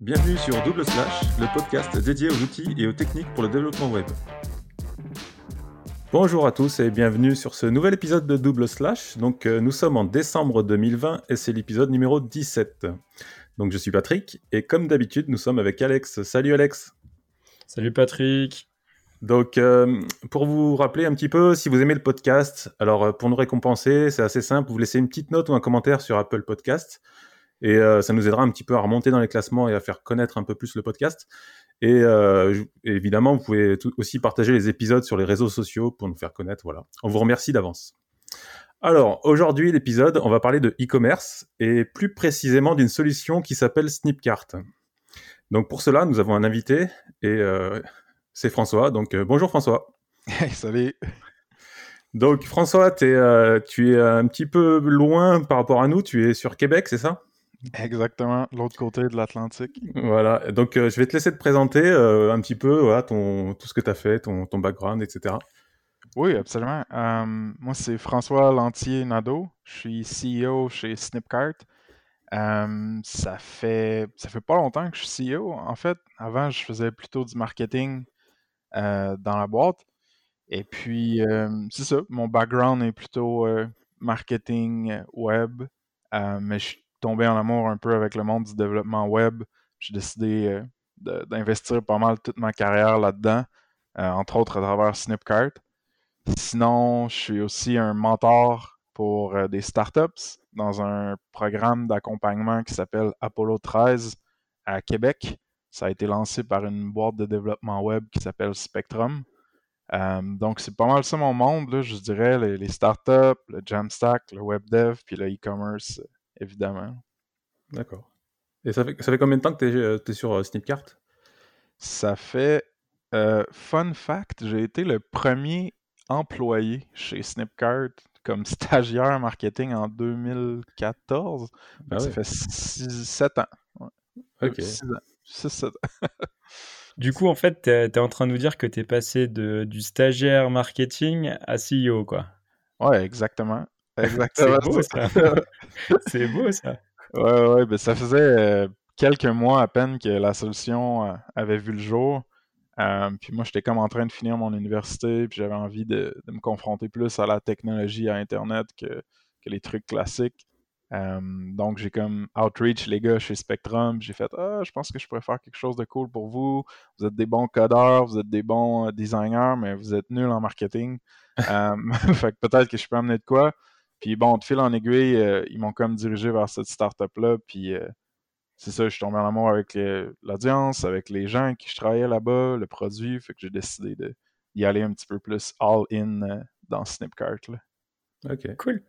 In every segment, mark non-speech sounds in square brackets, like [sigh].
Bienvenue sur Double Slash, le podcast dédié aux outils et aux techniques pour le développement web. Bonjour à tous et bienvenue sur ce nouvel épisode de Double Slash. Donc euh, nous sommes en décembre 2020 et c'est l'épisode numéro 17. Donc je suis Patrick et comme d'habitude nous sommes avec Alex. Salut Alex. Salut Patrick. Donc, euh, pour vous rappeler un petit peu, si vous aimez le podcast, alors euh, pour nous récompenser, c'est assez simple, vous laissez une petite note ou un commentaire sur Apple Podcast, et euh, ça nous aidera un petit peu à remonter dans les classements et à faire connaître un peu plus le podcast. Et évidemment, vous pouvez aussi partager les épisodes sur les réseaux sociaux pour nous faire connaître. Voilà, on vous remercie d'avance. Alors, aujourd'hui, l'épisode, on va parler de e-commerce et plus précisément d'une solution qui s'appelle Snipcart. Donc pour cela, nous avons un invité et c'est François. Donc euh, bonjour François. [laughs] salut. Donc François, euh, tu es un petit peu loin par rapport à nous. Tu es sur Québec, c'est ça? Exactement, l'autre côté de l'Atlantique. Voilà, donc euh, je vais te laisser te présenter un petit peu ton, tout ce que tu as fait, ton, ton, background, etc. Oui, absolument. moi, c'est François Lantier-Nadeau. Je suis CEO chez Snipcart. ça fait ça fait pas longtemps que je suis CEO. En fait, avant, je faisais plutôt du marketing euh, dans la boîte. Et puis, euh, c'est ça, mon background est plutôt euh, marketing web, mais je suis tombé en amour un peu avec le monde du développement web. J'ai décidé d'investir pas mal toute ma carrière là-dedans, entre autres à travers Snipcart. Sinon, je suis aussi un mentor pour des startups dans un programme d'accompagnement qui s'appelle Apollo 13 à Québec. Ça a été lancé par une boîte de développement web qui s'appelle Spectrum. Euh, donc, c'est pas mal ça mon monde, là, je dirais, les, startups, le Jamstack, le web dev, puis le e-commerce, évidemment. D'accord. Et ça fait, ça fait combien de temps que tu es, euh, sur euh, Snipcart Ça fait, fun fact, j'ai été le premier employé chez Snipcart comme [laughs] stagiaire marketing en 2014. Ah ça fait 7 ans. Ok. [laughs] du coup, en fait, tu es, en train de nous dire que tu es passé de, du stagiaire marketing à CEO, quoi. Ouais, exactement. [laughs] exactement. C'est beau, ça. [laughs] C'est beau, ça. Ouais, ouais, ben, ça faisait euh, quelques mois à peine que la solution euh, avait vu le jour. Euh, puis moi, j'étais comme en train de finir mon université, puis j'avais envie de, de, me confronter plus à la technologie, à Internet que, que les trucs classiques. Euh, donc, j'ai comme outreach les gars chez Spectrum. J'ai fait Ah, je pense que je pourrais faire quelque chose de cool pour vous. Vous êtes des bons codeurs, vous êtes des bons designers, mais vous êtes nuls en marketing. [laughs] Euh, fait que peut-être que je peux amener de quoi. Puis bon, de fil en aiguille, ils m'ont comme dirigé vers cette startup-là. Puis c'est ça, je suis tombé en amour avec l'audience, avec les gens avec qui je travaillais là-bas, le produit. Fait que j'ai décidé d'y aller un petit peu plus all-in dans Snipcart. Là. Ok, cool.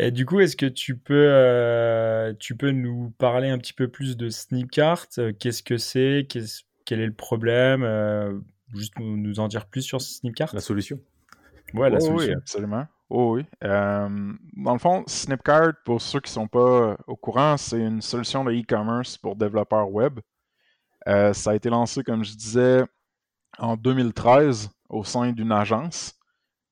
Et du coup, est-ce que tu peux, euh, tu peux nous parler un petit peu plus de Snipcart? Euh, Qu'est-ce que c'est? Quel est le problème? Euh, Juste nous en dire plus sur Snipcart? La solution. Ouais, la solution. Oui, absolument. Oh, oui. dans le fond, Snipcart, pour ceux qui ne sont pas au courant, c'est une solution de e-commerce pour développeurs web. ça a été lancé, comme je disais, en 2013 au sein d'une agence.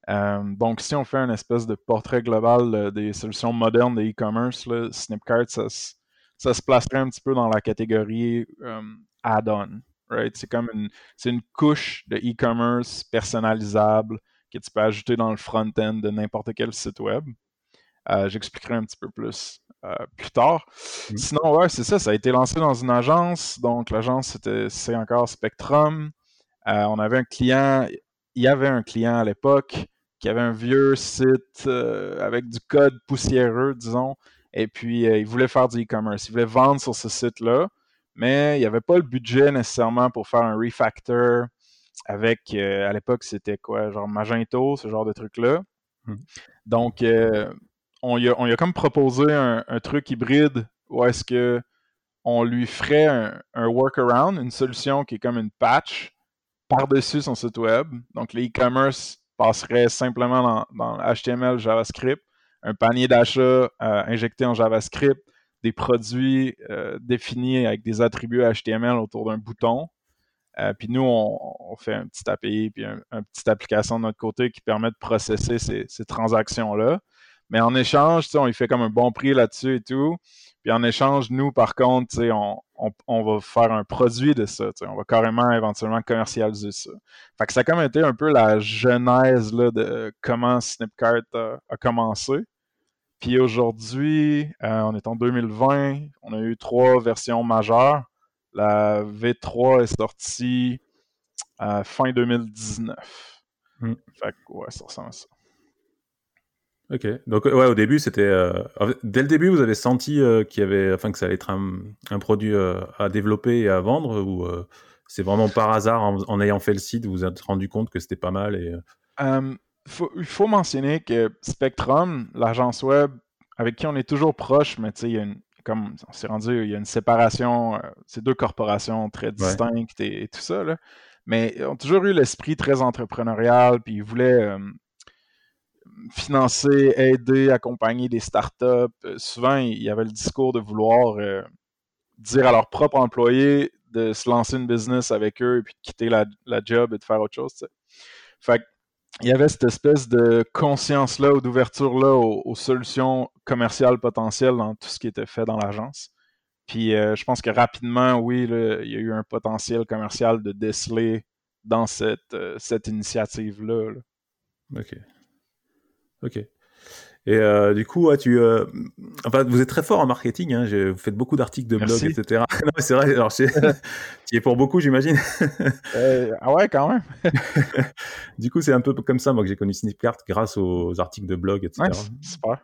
Euh, donc, si on fait un espèce de portrait global euh, des solutions modernes de e-commerce, Snipcart, ça, se placerait un petit peu dans la catégorie euh, add-on. Right? C'est comme une, c'est une couche de e-commerce personnalisable que tu peux ajouter dans le front-end de n'importe quel site web. j'expliquerai un petit peu plus plus tard. Mm-hmm. Sinon, ouais, c'est ça, ça a été lancé dans une agence. Donc, l'agence, c'est encore Spectrum. on avait un client, il y avait un client à l'époque qui avait un vieux site euh, avec du code poussiéreux, disons, et puis euh, il voulait faire du e-commerce. Il voulait vendre sur ce site-là, mais il n'y avait pas le budget nécessairement pour faire un refactor avec, euh, à l'époque, c'était quoi, genre Magento, ce genre de truc-là. Hmm. Donc, on, y a, on a comme proposé un, truc hybride où est-ce que on lui ferait un, un workaround, une solution qui est comme une patch par-dessus son site web. Donc, le e-commerce passerait simplement dans, HTML, JavaScript, un panier d'achat euh, injecté en JavaScript, des produits euh, définis avec des attributs HTML autour d'un bouton. Euh, puis nous, on, fait un petit API puis une petite application de notre côté qui permet de processer ces, transactions-là. Mais en échange, on lui fait comme un bon prix là-dessus et tout. Puis en échange, nous, par contre, on, on, on, va faire un produit de ça. On va carrément éventuellement commercialiser ça. Ça a comme été un peu la genèse là, de comment Snipcart a, commencé. Puis aujourd'hui, euh, on est en 2020, on a eu trois versions majeures. La V3 est sortie à fin 2019. Hmm. Fait que ouais, ça ressemble à ça. Ok, donc ouais, au début c'était, euh, dès le début vous avez senti euh, qu'il y avait, enfin que ça allait être un, un produit euh, à développer et à vendre ou c'est vraiment par hasard en, ayant fait le site vous vous êtes rendu compte que c'était pas mal et. Faut, il faut mentionner que Spectrum, l'agence web avec qui on est toujours proche, mais tu sais il y a une, comme on s'est rendu, il y a une séparation, c'est deux corporations très distinctes et, tout ça là, mais ils ont toujours eu l'esprit très entrepreneurial puis ils voulaient financer, aider, accompagner des startups. Euh, souvent, il y avait le discours de vouloir euh, dire à leurs propres employés de se lancer une business avec eux et puis de quitter la, job et de faire autre chose. Fait il y avait cette espèce de conscience-là ou d'ouverture-là aux, solutions commerciales potentielles dans tout ce qui était fait dans l'agence. Puis euh, je pense que rapidement, oui, il y a eu un potentiel commercial de déceler dans cette, cette initiative-là. Là. OK. Ok. Et euh, du coup, tu, euh, enfin, vous êtes très fort en marketing. Hein, vous faites beaucoup d'articles de blog, etc. [laughs] non, c'est vrai. Alors, tu y es pour beaucoup, j'imagine. Euh, ah ouais, quand même. [laughs] du coup, c'est un peu comme ça, moi, que j'ai connu Snipcart grâce aux articles de blog, etc. Ouais, super.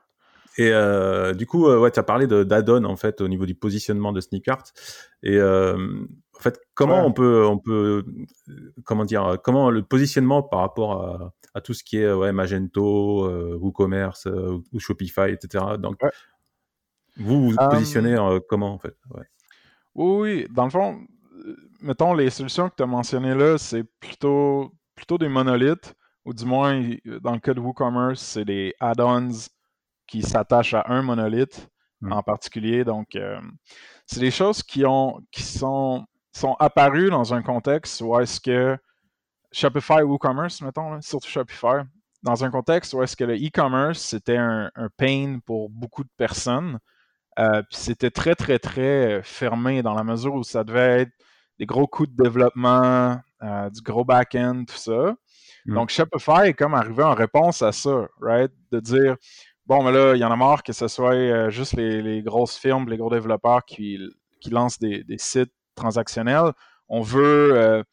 Et du coup, ouais, tu as parlé d'add-on en fait au niveau du positionnement de Snipcart. Et en fait, comment on peut, on peut, comment dire, comment le positionnement par rapport à à tout ce qui est ouais, Magento, euh, WooCommerce euh, ou Shopify, etc. Donc, vous vous positionnez euh, comment en fait? Oui, dans le fond, mettons les solutions que tu as mentionnées là, c'est plutôt, plutôt des monolithes, ou du moins, dans le cas de WooCommerce, c'est des add-ons qui s'attachent à un monolithe hmm. en particulier. Donc, c'est des choses qui, ont, qui sont, sont apparues dans un contexte où est-ce que Shopify ou WooCommerce, mettons, surtout Shopify, dans un contexte où est-ce que le e-commerce, c'était un, pain pour beaucoup de personnes. Euh, puis c'était très, très, très fermé dans la mesure où ça devait être des gros coûts de développement, euh, du gros back-end, tout ça. Mm. Donc, Shopify est comme arrivé en réponse à ça, right? De dire, bon, mais là, il y en a marre que ce soit euh, juste les, grosses firmes, les gros développeurs qui, qui lancent des, des, sites transactionnels. On veut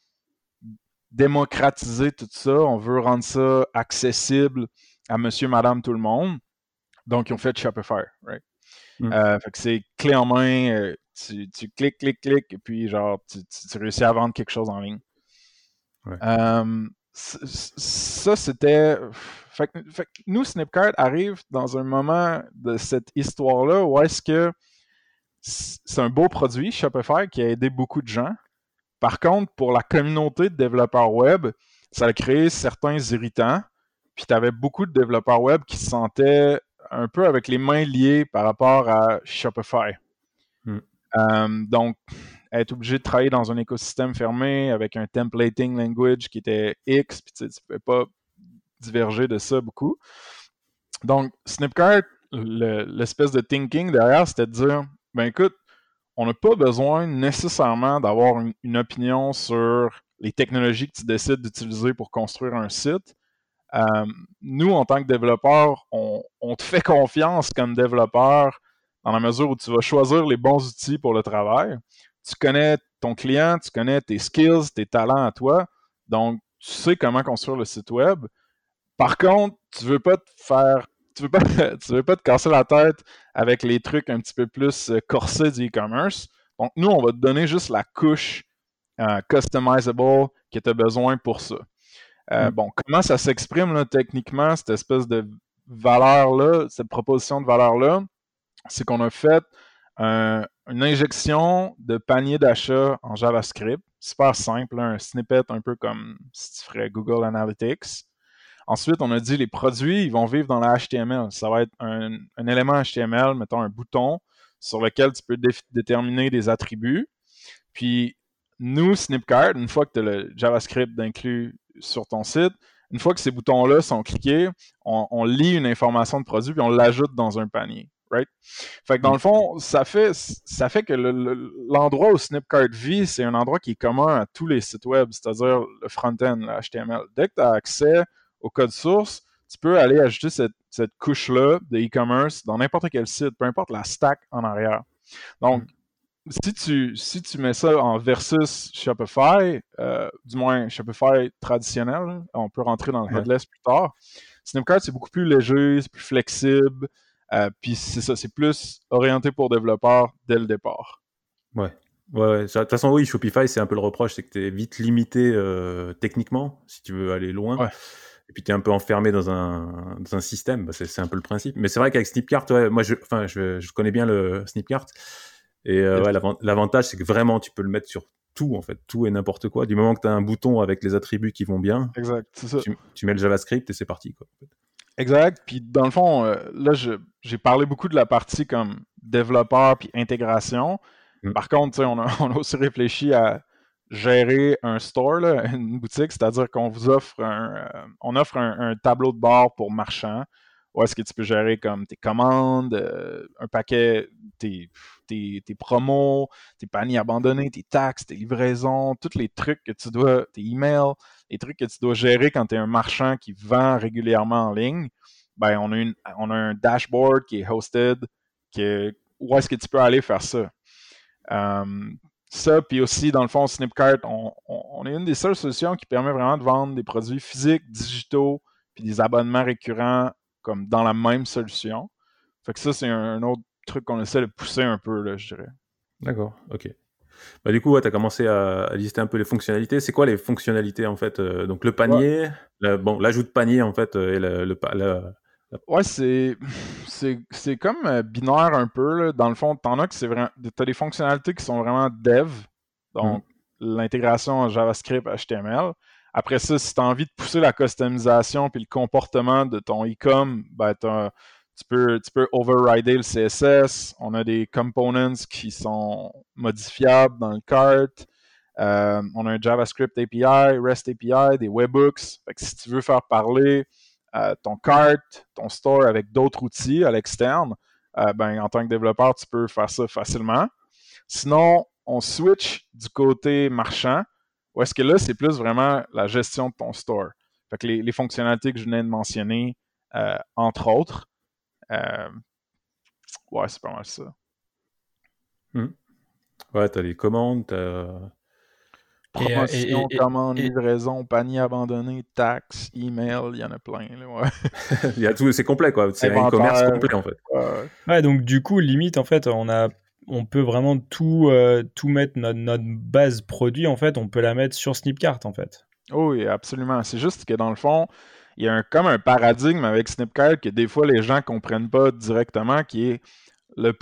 démocratiser tout ça, on veut rendre ça accessible à monsieur, madame, tout le monde. Donc, ils ont fait Shopify, right? Mm. Euh, fait que c'est clé en main, euh, tu, cliques, cliques, cliques, et puis genre, tu, réussis à vendre quelque chose en ligne. Euh, ça, c'était. Fait, fait, nous, Snipcart arrive dans un moment de cette histoire-là où est-ce que c'est un beau produit, Shopify, qui a aidé beaucoup de gens. Par contre, pour la communauté de développeurs web, ça a créé certains irritants. Puis tu avais beaucoup de développeurs web qui se sentaient un peu avec les mains liées par rapport à Shopify. Hmm. Euh, donc, être obligé de travailler dans un écosystème fermé avec un templating language qui était X, puis tu ne pouvais pas diverger de ça beaucoup. Donc, Snipcart, l'espèce de thinking derrière, c'était de dire, ben écoute, on n'a pas besoin nécessairement d'avoir une, opinion sur les technologies que tu décides d'utiliser pour construire un site. Euh, nous, en tant que développeurs, on, te fait confiance comme développeur dans la mesure où tu vas choisir les bons outils pour le travail. Tu connais ton client, tu connais tes skills, tes talents à toi. Donc, tu sais comment construire le site web. Par contre, tu ne veux pas te faire tu veux pas, [laughs] tu veux pas te casser la tête avec les trucs un petit peu plus euh, corsés du e-commerce. Donc, nous, on va te donner juste la couche euh, customizable que tu as besoin pour ça. Euh, mm. Bon, comment ça s'exprime techniquement, cette espèce de valeur-là, cette proposition de valeur-là? C'est qu'on a fait une injection de panier d'achat en JavaScript. Super simple, un snippet un peu comme si tu ferais Google Analytics. Ensuite, on a dit les produits, ils vont vivre dans la HTML. Ça va être un, élément HTML, mettons un bouton, sur lequel tu peux déterminer des attributs. Puis, nous, Snipcart, une fois que tu as le JavaScript inclus sur ton site, une fois que ces boutons-là sont cliqués, on, lit une information de produit puis on l'ajoute dans un panier. Right? Dans le fond, ça fait, ça fait que l'endroit où Snipcart vit, c'est un endroit qui est commun à tous les sites web, c'est-à-dire le front-end, le HTML. Dès que tu as accès au code source, tu peux aller ajouter cette, cette couche-là de e-commerce dans n'importe quel site, peu importe la stack en arrière. Donc, mm si tu, si tu mets ça en versus Shopify, euh, du moins Shopify traditionnel, on peut rentrer dans le headless plus tard. Snipcart, c'est beaucoup plus léger, c'est plus flexible, euh, puis c'est ça, c'est plus orienté pour développeurs dès le départ. Ouais. Ouais, De toute façon, oui, Shopify, c'est un peu le reproche, c'est que tu es vite limité euh, techniquement, si tu veux aller loin. Et puis tu es un peu enfermé dans un, dans un système, bah, c'est un peu le principe. Mais c'est vrai qu'avec Snipcart, ouais, moi je, enfin, je, je connais bien le Snipcart. Et euh, l'avantage, c'est que vraiment, tu peux le mettre sur tout, en fait, tout et n'importe quoi. Du moment que tu as un bouton avec les attributs qui vont bien, exact, Tu, mets le JavaScript et c'est parti. Quoi. Exact. Puis dans le fond, euh, là, j'ai parlé beaucoup de la partie comme développeur puis intégration. Mm. Par contre, on a, [laughs] on a aussi réfléchi à gérer un store, [laughs] une boutique, c'est-à-dire qu'on vous offre un, euh, on offre un, tableau de bord pour marchands où est-ce que tu peux gérer comme tes commandes, un paquet, tes, tes, promos, tes paniers abandonnés, tes taxes, tes livraisons, tous les trucs que tu dois, tes emails, les trucs que tu dois gérer quand tu es un marchand qui vend régulièrement en ligne, ben on a, une, on a un dashboard qui est hosted, où est-ce que tu peux aller faire ça? Um, ça, puis aussi, dans le fond, Snipcart, on, on, est une des seules solutions qui permet vraiment de vendre des produits physiques, digitaux, puis des abonnements récurrents comme dans la même solution. Fait que ça, c'est un autre truc qu'on essaie de pousser un peu, là, je dirais. D'accord, ok. Bah, du coup, tu as commencé à, lister un peu les fonctionnalités. C'est quoi les fonctionnalités en fait euh, Donc le panier, bon, l'ajout de panier en fait euh, et le, le, Ouais, c'est, c'est, comme euh, binaire un peu. Dans le fond, t'en as que c'est vraiment. T'as des fonctionnalités qui sont vraiment dev, donc mmh. l'intégration en JavaScript, HTML. Après ça, si tu as envie de pousser la customisation puis le comportement de ton e-com, ben, tu peux, tu peux overrider le CSS. On a des components qui sont modifiables dans le cart. Euh, on a un JavaScript API, REST API, des webhooks. si tu veux faire parler euh, ton cart, ton store avec d'autres outils à l'externe, euh, ben, en tant que développeur, tu peux faire ça facilement. Sinon, on switch du côté marchand, où est-ce que là, c'est plus vraiment la gestion de ton store. Fait que les, fonctionnalités que je venais de mentionner, entre autres, euh, ouais, c'est pas mal ça. Hmm. Ouais, t'as les commandes, t'as. Euh, Promotion, commande, livraison, panier abandonné, taxes, email, il y en a plein. ouais. [laughs] il y a tout, c'est complet quoi. C'est un e-commerce complet en fait. Ouais. donc du coup, limite en fait, on a, on peut vraiment tout, euh, tout mettre notre, notre, base produit en fait, on peut la mettre sur Snipcart en fait. Oh oui, absolument. C'est juste que dans le fond, il y a un, comme un paradigme avec Snipcart que des fois les gens ne comprennent pas directement, qui est le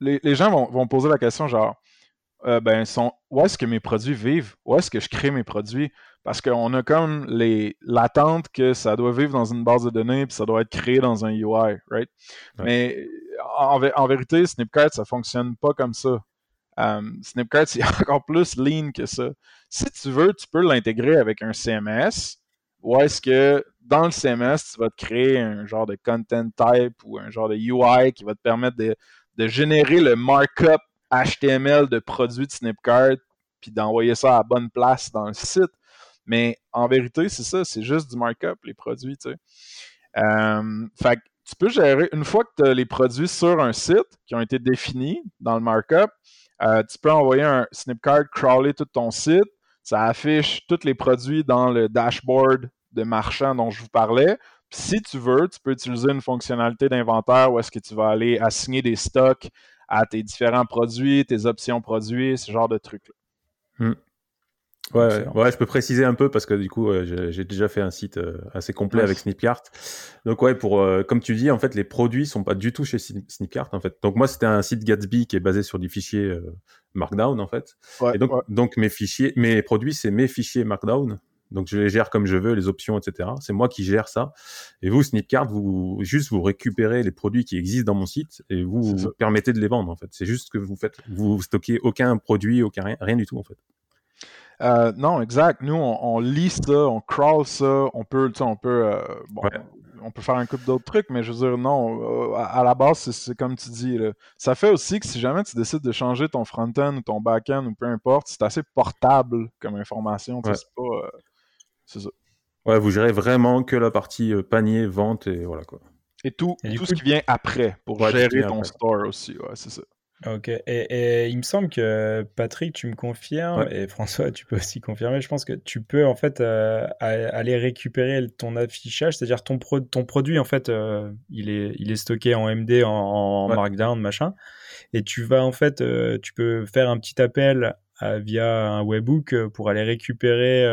les, gens vont, poser la question genre euh, ben sont, où est-ce que mes produits vivent? Où est-ce que je crée mes produits? Parce qu'on a comme les l'attente que ça doit vivre dans une base de données puis ça doit être créé dans un UI, right? Mais en, vérité, Snipcart, ça fonctionne pas comme ça. Um, Snipcart, c'est [laughs] encore plus lean que ça. Si tu veux, tu peux l'intégrer avec un CMS ou est-ce que dans le CMS, tu vas te créer un genre de content type ou un genre de UI qui va te permettre de, générer le markup HTML de produits de Snipcart puis d'envoyer ça à la bonne place dans le site. Mais en vérité, c'est ça, c'est juste du markup, les produits, tu sais. Euh, fait que tu peux gérer, une fois que tu as les produits sur un site qui ont été définis dans le markup, euh, tu peux envoyer un Snipcart crawler tout ton site, ça affiche tous les produits dans le dashboard de marchand dont je vous parlais. si tu veux, tu peux utiliser une fonctionnalité d'inventaire où est-ce que tu vas aller assigner des stocks à tes différents produits, tes options produits, ce genre de trucs-là. Hmm. Ouais, ouais, je peux préciser un peu parce que du coup, j'ai déjà fait un site euh, assez complet avec Snipcart. Donc ouais, pour euh, comme tu dis, en fait, les produits sont pas du tout chez Snipcart en fait. Donc moi, c'était un site Gatsby qui est basé sur des fichiers euh, Markdown en fait. et donc, donc mes fichiers, mes produits, c'est mes fichiers Markdown. Donc je les gère comme je veux, les options, etc. C'est moi qui gère ça. Et vous, Snipcart, vous juste vous récupérez les produits qui existent dans mon site et vous, vous permettez de les vendre en fait. C'est juste que vous faites, vous stockez aucun produit, aucun rien, rien du tout en fait. Euh, non, exact. Nous, on, lit ça, on crawl ça, on peut, on peut, euh, on peut faire un couple d'autres trucs, mais je veux dire, non, à, la base, c'est comme tu dis. Ça fait aussi que si jamais tu décides de changer ton front-end ou ton back-end ou peu importe, c'est assez portable comme information. C'est pas. C'est ça. Ouais, vous gérez vraiment que la partie panier, vente et voilà quoi. Et tout, tout ce qui vient après pour gérer ton store aussi, ouais, c'est ça. Ok, et, il me semble que Patrick, tu me confirmes, et François, tu peux aussi confirmer, je pense que tu peux en fait euh, aller récupérer ton affichage, c'est-à-dire ton, ton produit en fait, euh, il, est, il est stocké en MD, en, Markdown, machin, et tu vas en fait, euh, tu peux faire un petit appel via un webhook pour aller récupérer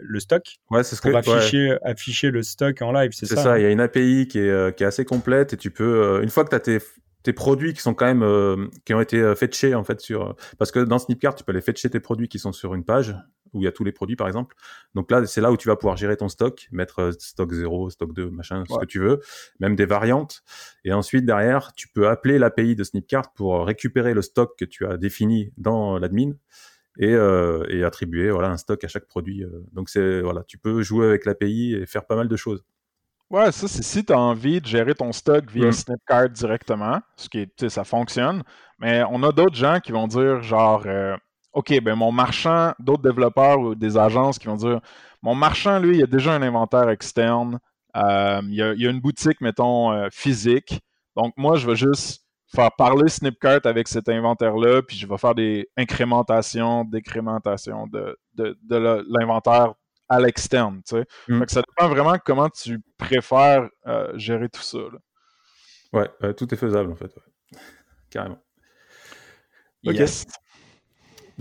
le stock. Ouais, c'est ce pour afficher, afficher le stock en live, c'est ça C'est ça, il y a une API qui est, qui est assez complète et tu peux, une fois que tu as tes tes produits qui sont quand même euh, qui ont été euh, fetchés en fait sur euh, parce que dans Snipcart tu peux aller fetcher tes produits qui sont sur une page où il y a tous les produits par exemple. Donc là c'est là où tu vas pouvoir gérer ton stock mettre stock 0 stock 2 machin ce que tu veux même des variantes. Et ensuite derrière tu peux appeler l'API de Snipcart pour récupérer le stock que tu as défini dans l'admin et, et attribuer voilà un stock à chaque produit donc c'est voilà tu peux jouer avec l'API et faire pas mal de choses Ouais, ça, c'est si tu as envie de gérer ton stock via mm. Snipcart directement, ce qui est, ça fonctionne. Mais on a d'autres gens qui vont dire, genre, euh, OK, ben mon marchand, d'autres développeurs ou des agences qui vont dire, mon marchand, lui, il a déjà un inventaire externe. Euh, il, y a, une boutique, mettons, euh, physique. Donc, moi, je vais juste faire parler Snipcart avec cet inventaire-là, puis je vais faire des incrémentations, décrémentations de, de, de l'inventaire à l'externe. Tu sais. Mm. ça dépend vraiment comment tu préfères euh, gérer tout ça. Ouais, tout est faisable en fait. Carrément. Yes.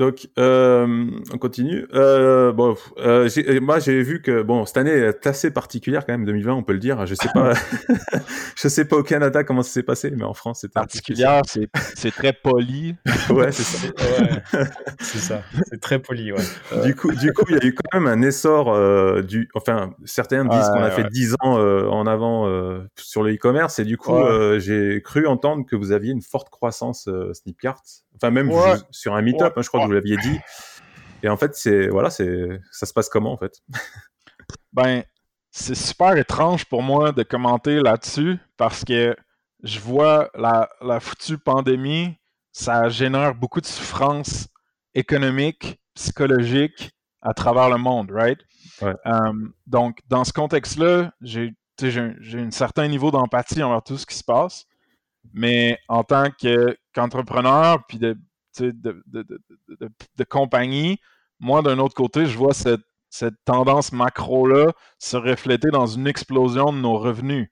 Donc, euh, on continue. Euh, bon, euh, moi, j'ai vu que bon, cette année est assez particulière quand même, 2020, on peut le dire. Je sais pas, [laughs] [laughs] je sais pas au Canada comment ça s'est passé, mais en France, c'était particulière. C'est, c'est très poli. [laughs] ouais, c'est ça. Ouais, c'est ça. C'est très poli, ouais. Du coup, du coup, il y a eu quand même un essor euh, du, enfin, certains disent qu'on a fait 10 ans euh, en avant euh, sur le e-commerce, et du coup, j'ai cru entendre que vous aviez une forte croissance Snipcart. Enfin, même sur un meet-up, hein, je crois que vous l'aviez dit. Et en fait, c'est voilà, c'est ça se passe comment en fait? [laughs] Ben, c'est super étrange pour moi de commenter là-dessus parce que je vois la, la foutue pandémie, ça génère beaucoup de souffrance économique, psychologique à travers le monde, right? Euh, donc, dans ce contexte-là, j'ai un certain niveau d'empathie envers tout ce qui se passe. Mais en tant qu'entrepreneur, puis de, de, compagnie, moi, d'un autre côté, je vois cette, tendance macro-là se refléter dans une explosion de nos revenus.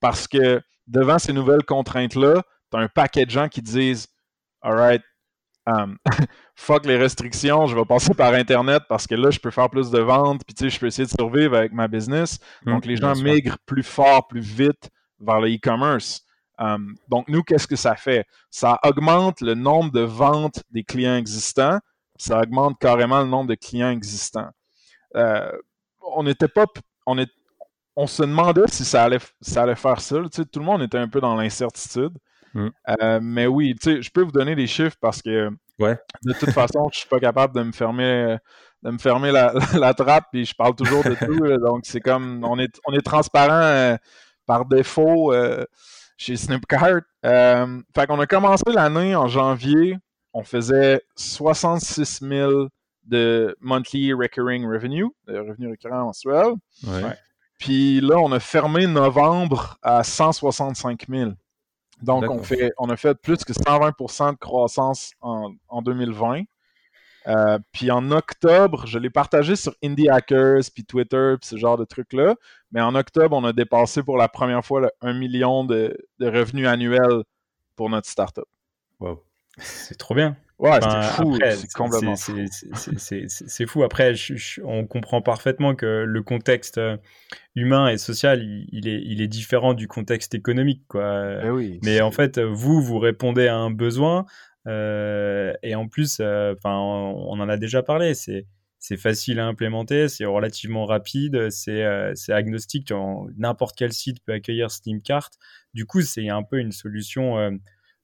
Parce que devant ces nouvelles contraintes-là, tu as un paquet de gens qui disent Alright, um, [laughs] fuck les restrictions, je vais passer par Internet parce que là, je peux faire plus de ventes, puis tu sais, je peux essayer de survivre avec ma business. Mmh, Donc, les gens migrent plus fort, plus vite vers le e-commerce. Euh, donc, nous, qu'est-ce que ça fait? Ça augmente le nombre de ventes des clients existants, ça augmente carrément le nombre de clients existants. Euh, on n'était pas. On, est, on se demandait si ça allait, ça allait faire ça. tout le monde était un peu dans l'incertitude. Mm. Euh, mais oui, je peux vous donner des chiffres parce que de toute façon, je suis pas capable de me fermer de me fermer la, [laughs] la, trappe et je parle toujours de tout. donc c'est comme on est on est transparent par défaut chez Snipcart. Euh, fait qu'on a commencé l'année en janvier. On faisait 66 000 de monthly recurring revenue, de revenus récurrents mensuels. Puis là, on a fermé novembre à 165 000. Donc, on, fait, on a fait plus que 120% de croissance en, en 2020. Euh, puis en octobre, je l'ai partagé sur Indie Hackers, puis Twitter, puis ce genre de trucs-là. Mais en octobre, on a dépassé pour la première fois le 1 million de, revenus annuels pour notre startup. Wow. C'est trop bien. Ouais, c'est fou. C'est complètement C'est fou. Après, on comprend parfaitement que le contexte euh, humain et social, il, est, il est différent du contexte économique. Quoi. Eh oui, Mais en fait, vous, vous répondez à un besoin. Euh, et en plus, euh, enfin, on, en a déjà parlé. C'est c'est facile à implémenter, c'est relativement rapide, c'est euh, agnostique. N'importe quel site peut accueillir Steam Cart. Du coup, c'est un peu une solution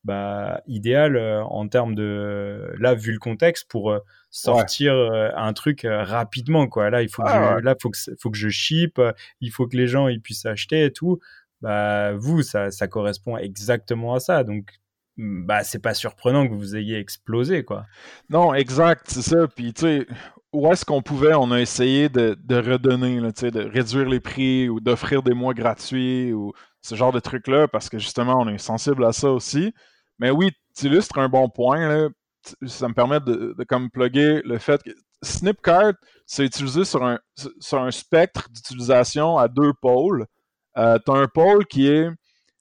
bah, idéal en termes de là vu le contexte pour sortir un truc rapidement quoi. Là il faut que je, là faut que faut que je ship, il faut que les gens ils puissent acheter et tout. Bah vous ça ça correspond exactement à ça donc bah c'est pas surprenant que vous ayez explosé quoi. Non, exact, c'est ça. Puis tu sais, où est-ce qu'on pouvait, on a essayé de, de redonner, là, de réduire les prix ou d'offrir des mois gratuits ou ce genre de trucs-là, parce que justement, on est sensible à ça aussi. Mais oui, tu illustres un bon point. Là. Ça me permet de, comme plugger le fait que Snipcart, c'est utilisé sur un, sur un spectre d'utilisation à deux pôles. Euh, tu as un pôle qui est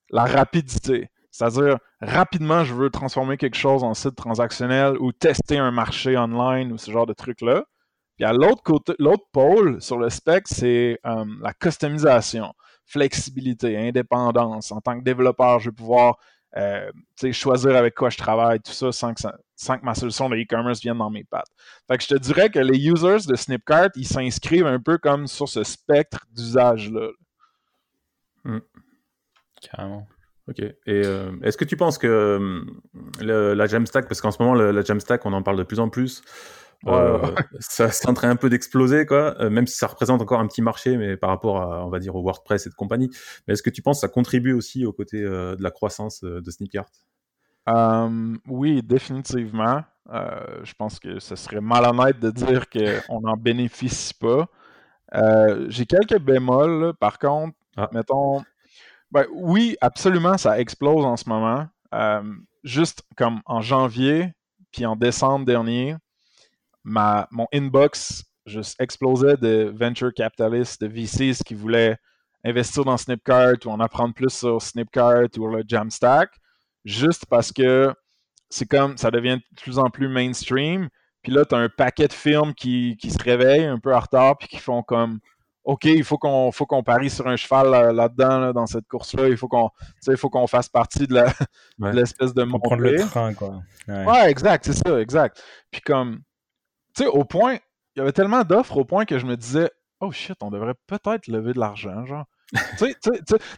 la rapidité. C'est-à-dire, rapidement, je veux transformer quelque chose en site transactionnel ou tester un marché online ou ce genre de trucs-là. Puis à l'autre côté, l'autre pôle sur le spectre, c'est euh, la customisation, flexibilité, indépendance. En tant que développeur, je vais pouvoir euh, choisir avec quoi je travaille, tout ça sans que, ma solution de e-commerce vienne dans mes pattes. Fait que je te dirais que les users de Snipcart, ils s'inscrivent un peu comme sur ce spectre d'usage-là. Hmm. Carrément. Ok. Et euh, est-ce que tu penses que la Jamstack, parce qu'en ce moment, la Jamstack, on en parle de plus en plus, euh, [laughs] ça c'est en train un peu d'exploser, quoi. Euh, même si ça représente encore un petit marché, mais par rapport à, on va dire, au WordPress et de compagnie. Mais est-ce que tu penses que ça contribue aussi au côté euh, de la croissance de Sneakart Oui, définitivement. je pense que ce serait malhonnête de dire qu'on [laughs] n'en bénéficie pas. J'ai quelques bémols, par contre. Ah. Mettons, ben, oui, absolument, ça explose en ce moment. juste comme en janvier, puis en décembre dernier, ma, mon inbox juste explosait de venture capitalists, de VCs qui voulaient investir dans Snipcart ou en apprendre plus sur Snipcart ou le Jamstack, juste parce que c'est comme ça devient de plus en plus mainstream. Puis là, tu as un paquet de firmes qui, qui, se réveillent un peu en retard puis qui font comme OK, il faut qu'on faut qu'on parie sur un cheval là-dedans, dans cette course-là. Il faut qu'on faut qu'on fasse partie de [laughs] l'espèce de montée. prendre le train, quoi. ouais exact, c'est ça, exact. Puis comme tu sais, au point, il y avait tellement d'offres au point que je me disais, oh shit, on devrait peut-être lever de l'argent, genre. [laughs]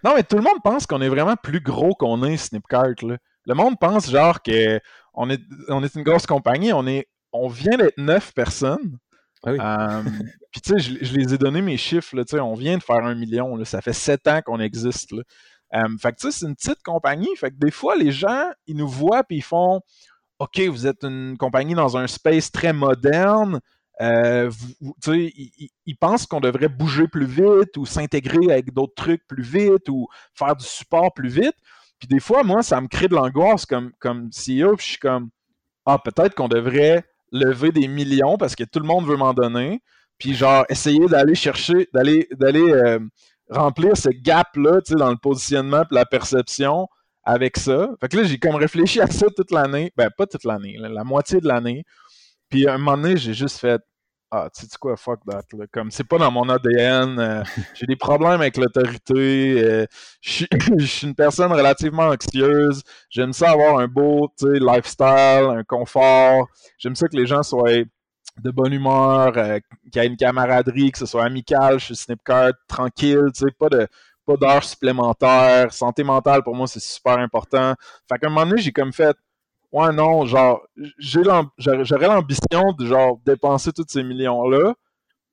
non, mais tout le monde pense qu'on est vraiment plus gros qu'on est Snipcart. Là. Le monde pense genre que on est, on est une grosse compagnie, on est on vient d'être neuf personnes. Ah euh, puis tu sais, je, les ai donné mes chiffres, là, on vient de faire un million, là, ça fait sept ans qu'on existe. Là. Fait que tu sais, c'est une petite compagnie, fait que des fois, les gens, ils nous voient puis ils font OK, vous êtes une compagnie dans un space très moderne. Euh, ils, pensent qu'on devrait bouger plus vite ou s'intégrer avec d'autres trucs plus vite ou faire du support plus vite. Puis des fois, moi, ça me crée de l'angoisse comme, comme CEO. Puis je suis comme, ah, peut-être qu'on devrait lever des millions parce que tout le monde veut m'en donner. Puis genre, essayer d'aller chercher, d'aller, d'aller euh, remplir ce gap-là, dans le positionnement et la perception avec ça. Fait que là, j'ai comme réfléchi à ça toute l'année. Ben, pas toute l'année, la moitié de l'année. Puis à un moment donné, j'ai juste fait Ah, tu sais quoi, fuck that. Comme c'est pas dans mon ADN. Euh, [laughs] j'ai des problèmes avec l'autorité. Euh, [laughs] je suis une personne relativement anxieuse. J'aime ça avoir un beau lifestyle, un confort. J'aime ça que les gens soient de bonne humeur, euh, qu'il y ait une camaraderie, que ce soit amical, suis Snipcart, tranquille, tu sais, pas de pas d'heures supplémentaires. Santé mentale, pour moi, c'est super important. Fait qu'à un moment donné, j'ai comme fait, ouais, non, genre, j'aurais l'ambition de, genre, dépenser tous ces millions-là,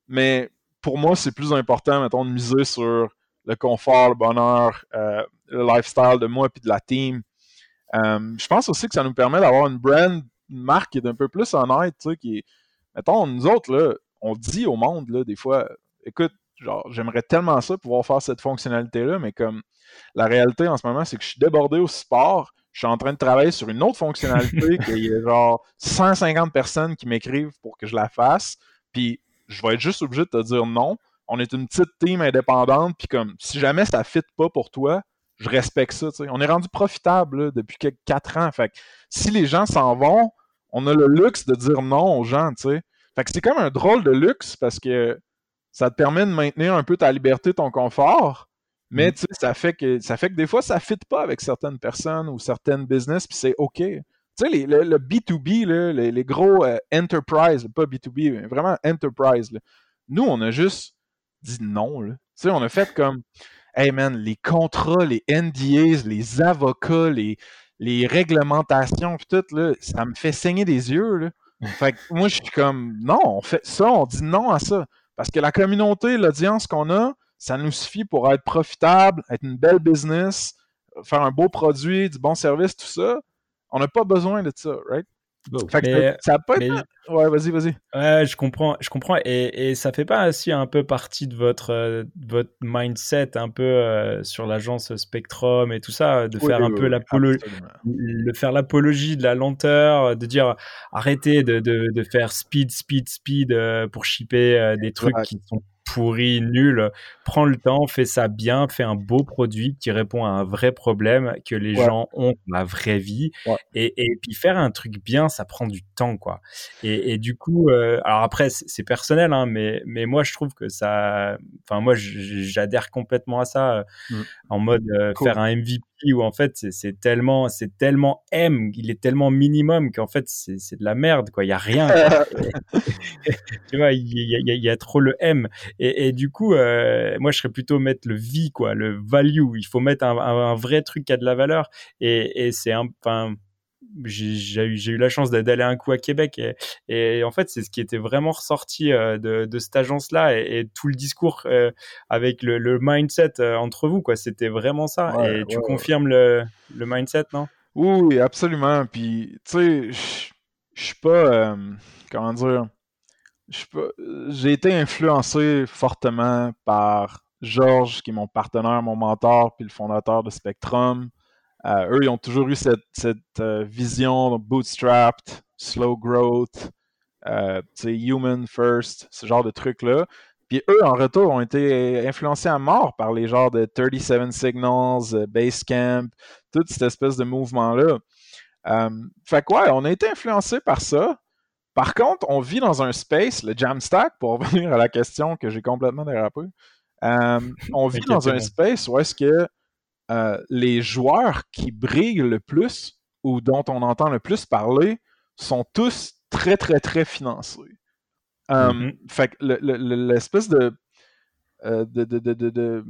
mais pour moi, c'est plus important, mettons, de miser sur le confort, le bonheur, euh, le lifestyle de moi et de la team. Euh, je pense aussi que ça nous permet d'avoir une brand, une marque qui est un peu plus honnête, tu sais, qui est, mettons, nous autres, là, on dit au monde, là, des fois, écoute, genre, j'aimerais tellement ça pouvoir faire cette fonctionnalité-là, mais comme la réalité en ce moment, c'est que je suis débordé au sport. Je suis en train de travailler sur une autre fonctionnalité [laughs] qu'il y a genre 150 personnes qui m'écrivent pour que je la fasse. Puis je vais être juste obligé de te dire non. On est une petite team indépendante, puis comme si jamais ça ne fit pas pour toi, je respecte ça. On est rendu profitable depuis quelques 4 ans. Fait que si les gens s'en vont, on a le luxe de dire non aux gens. Fait que c'est comme un drôle de luxe parce que ça te permet de maintenir un peu ta liberté, ton confort, mais mm. ça fait que ça fait que des fois, ça ne fit pas avec certaines personnes ou certaines business, puis c'est OK. Tu sais, le, B2B, les, gros euh, enterprise, pas B2B, mais vraiment enterprise, nous, on a juste dit non. Tu sais, on a fait comme Hey man, les contrats, les NDAs, les avocats, les, les réglementations, puis tout, là, ça me fait saigner des yeux. Là. [laughs] Fait que moi, je suis comme, non, on fait ça, on dit non à ça. Parce que la communauté, l'audience qu'on a, ça nous suffit pour être profitable, être une belle business, faire un beau produit, du bon service, tout ça. On n'a pas besoin de ça, right? Ça n'a pas été... Ouais, vas-y, vas-y. Ouais, je comprends, je comprends. Et, et, ça fait pas aussi un peu partie de votre, euh, votre mindset, un peu euh, sur l'agence Spectrum et tout ça, de faire un peu l'apologie, de faire l'apologie de la lenteur, de dire arrêtez de, de, de faire speed, speed, speed euh, pour shipper des trucs qui sont pourri, nul. Prends le temps, fais ça bien, fais un beau produit qui répond à un vrai problème que les gens ont dans la vraie vie. Et, et, puis faire un truc bien, ça prend du temps, quoi. Et, et du coup, euh, alors après, c'est personnel, hein, mais, mais moi, je trouve que ça, enfin, moi, j'adhère complètement à ça, mmh. en mode euh, faire un MVP où en fait c'est tellement c'est tellement M, il est tellement minimum qu'en fait c'est de la merde quoi, il y a rien. [laughs] tu vois, il y, y, y a, trop le M et, et du coup euh, moi je serais plutôt mettre le V quoi, le value. Il faut mettre un, un, vrai truc qui a de la valeur et, et c'est un j'ai eu, eu la chance d'aller un coup à Québec et, et en fait c'est ce qui était vraiment ressorti euh, de, de cette agence là et, tout le discours euh, avec le, le mindset euh, entre vous quoi. C'était vraiment ça. Et tu confirmes le, le mindset non? Oui absolument. Puis tu sais je suis pas comment dire j'ai été influencé fortement par Georges qui est mon partenaire mon mentor puis le fondateur de Spectrum euh, eux, ils ont toujours eu cette, euh, vision bootstrapped, slow growth, euh, human first, ce genre de trucs-là. Puis eux, en retour, ont été influencés à mort par les genres de 37 Signals, Basecamp, toute cette espèce de mouvement-là. fait quoi, on a été influencés par ça. Par contre, on vit dans un space, le Jamstack, pour [laughs] revenir à la question que j'ai complètement dérapé. on vit dans un space où est-ce que euh, les joueurs qui brillent le plus ou dont on entend le plus parler sont tous très, très, très financés. Euh, mm-hmm. Fait que l'espèce de, euh, de, de, de, de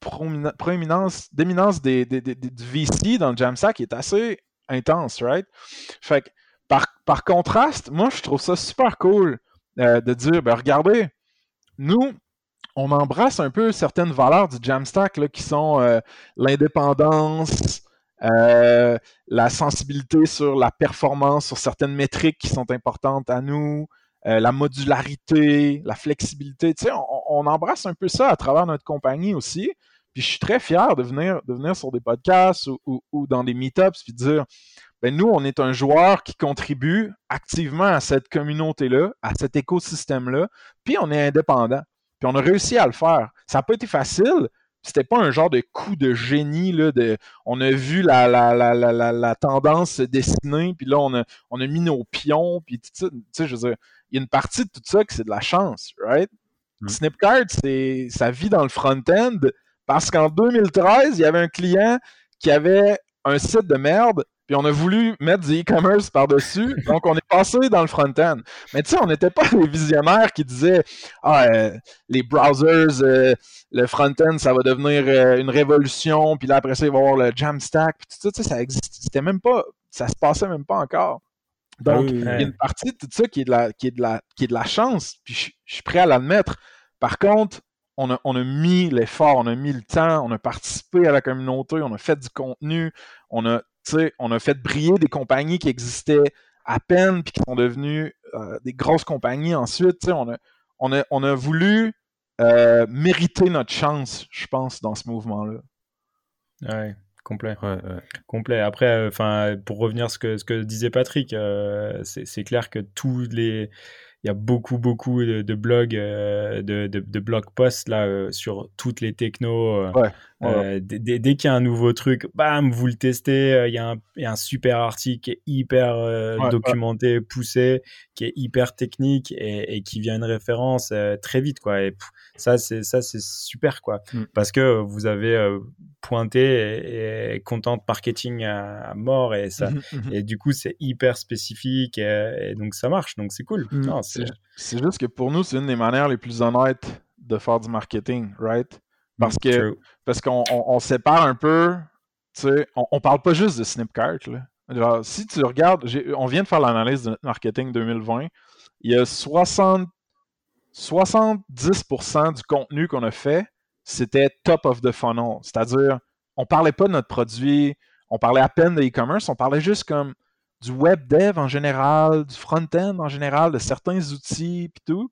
proéminence, d'éminence des, des, des, du VC dans le Jamsack est assez intense, right? Fait que, par, par contraste, moi, je trouve ça super cool de dire, ben regardez, nous, on embrasse un peu certaines valeurs du Jamstack qui sont euh, l'indépendance, euh, la sensibilité sur la performance, sur certaines métriques qui sont importantes à nous, euh, la modularité, la flexibilité. On, embrasse un peu ça à travers notre compagnie aussi. Puis je suis très fier de venir, de sur des podcasts ou, dans des meetups puis dire ben nous, on est un joueur qui contribue activement à cette communauté-là, à cet écosystème-là, puis on est indépendant on a réussi à le faire. Ça n'a pas été facile. C'était pas un genre de coup de génie. Là, de, on a vu la, la, la, la, tendance se dessiner, puis là, on a, on a mis nos pions, puis tu sais, je veux dire, il y a une partie de tout ça qui c'est de la chance, right? Mm. Snipcard, c'est, ça vit dans le front-end parce qu'en 2013, il y avait un client qui avait un site de merde, puis on a voulu mettre du e-commerce par-dessus, [laughs] donc on est passé dans le front-end. Mais tu sais, on n'était pas les visionnaires qui disaient Ah, euh, les browsers, euh, le front-end, ça va devenir euh, une révolution, puis là après ça, il va y avoir le Jamstack, puis tout ça, ça existait même pas, ça se passait même pas encore. Donc, il y a une partie de tout ça qui est de la, qui est de la, qui est de la chance, puis je, suis prêt à l'admettre. Par contre, on a, on a mis l'effort, on a mis le temps, on a participé à la communauté, on a fait du contenu, on a on a fait briller des compagnies qui existaient à peine puis qui sont devenues euh, des grosses compagnies ensuite. On a, on, a, on a voulu euh, mériter notre chance, je pense, dans ce mouvement-là. Ouais, complet. Complet. Après, euh, enfin, pour revenir à ce que, ce que disait Patrick, c'est clair que tous les il y a beaucoup, beaucoup de, blogs, euh, de, de, blog posts là, euh, sur toutes les technos. Euh, dès, qu'il y a un nouveau truc, bam, vous le testez. Il y, a un, y, a un super article qui est hyper documenté, poussé, qui est hyper technique et, et qui vient une référence très vite. Quoi. Et ça, c'est ça, c'est super. quoi. Mm. Parce que vous avez pointé et, content marketing à, mort et ça. Mhm, mhm. Et du coup, c'est hyper spécifique et, donc ça marche. Donc c'est cool. Mm. C'est juste que pour nous, c'est une des manières les plus honnêtes de faire du marketing, right? Parce que parce qu'on on, sépare un peu on, on parle pas juste de Snipcart. Là. si tu regardes, on vient de faire l'analyse de notre marketing 2020, il y a 60, 70% du contenu qu'on a fait, c'était top of the funnel. C'est-à-dire, on parlait pas de notre produit, on parlait à peine de e-commerce, on parlait juste comme du web dev en général, du front-end en général, de certains outils et tout.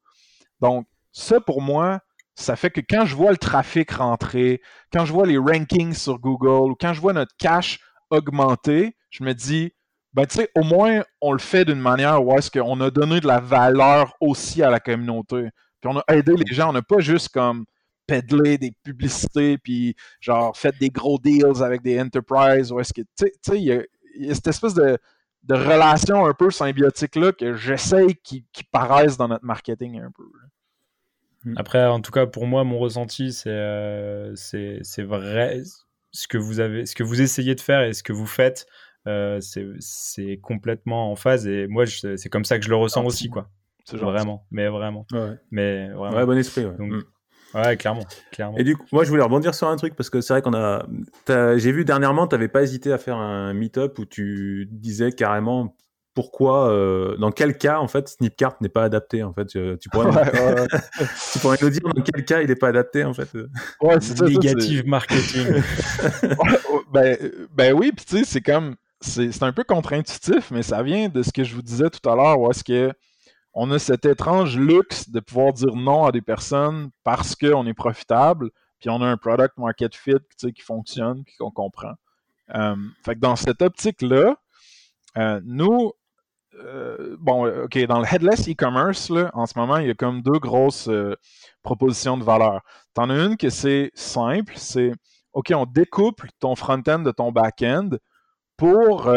Donc, ça pour moi, ça fait que quand je vois le trafic rentrer, quand je vois les rankings sur Google ou quand je vois notre cash augmenter, je me dis, ben tu sais, au moins on le fait d'une manière où est-ce qu'on a donné de la valeur aussi à la communauté. Puis on a aidé les gens, on n'a pas juste comme pédalé des publicités, puis genre fait des gros deals avec des enterprises, ou est-ce que, tu sais, il y, a cette espèce de, relation un peu symbiotique-là que j'essaye qui, qui paraissent dans notre marketing un peu. Après, en tout cas, pour moi, mon ressenti, c'est euh, c'est vrai. Ce que, vous avez, ce que vous essayez de faire et ce que vous faites, euh, c'est complètement en phase. Et moi, c'est comme ça que je le ressens aussi, quoi. Vraiment, mais vraiment. Ouais. Mais vraiment. Ouais, bon esprit. Ouais. Donc, mm. Ouais, clairement, clairement. Et du coup, moi, je voulais rebondir sur un truc parce que c'est vrai qu'on a. J'ai vu dernièrement, tu n'avais pas hésité à faire un meet-up où tu disais carrément pourquoi, euh, dans quel cas, en fait, Snipcart n'est pas adapté, en fait. Tu pourrais, [laughs] tu pourrais nous dire dans quel cas il n'est pas adapté, en fait. Ouais, c'est Négative marketing. [laughs] ben, ben oui, puis tu sais, c'est comme, c'est un peu contre-intuitif, mais ça vient de ce que je vous disais tout à l'heure, où est-ce que on a cet étrange luxe de pouvoir dire non à des personnes parce qu'on est profitable, puis on a un product market fit qui fonctionne, puis qu'on comprend. Euh, fait que dans cette optique-là, euh, nous, euh, bon, OK, dans le headless e-commerce, en ce moment, il y a comme deux grosses propositions de valeur. Tu en as une que c'est simple, c'est OK, on découple ton front-end de ton back-end pour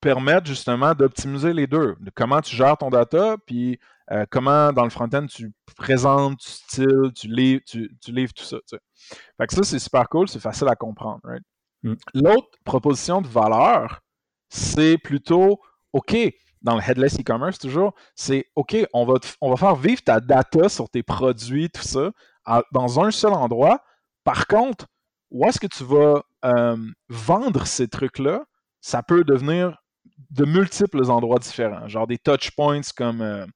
permettre justement d'optimiser les deux. De comment tu gères ton data, puis euh, comment dans le front-end tu présentes, tu styles, tu livres, tu, livres tout ça. Fait que ça, c'est super cool, c'est facile à comprendre. Mm. L'autre proposition de valeur, c'est plutôt OK, dans le headless e-commerce toujours, c'est OK, on va, on va faire vivre ta data sur tes produits, tout ça, dans un seul endroit. Par contre, où est-ce que tu vas euh, vendre ces trucs-là? Ça peut devenir de multiples endroits différents, genre des touch points comme euh,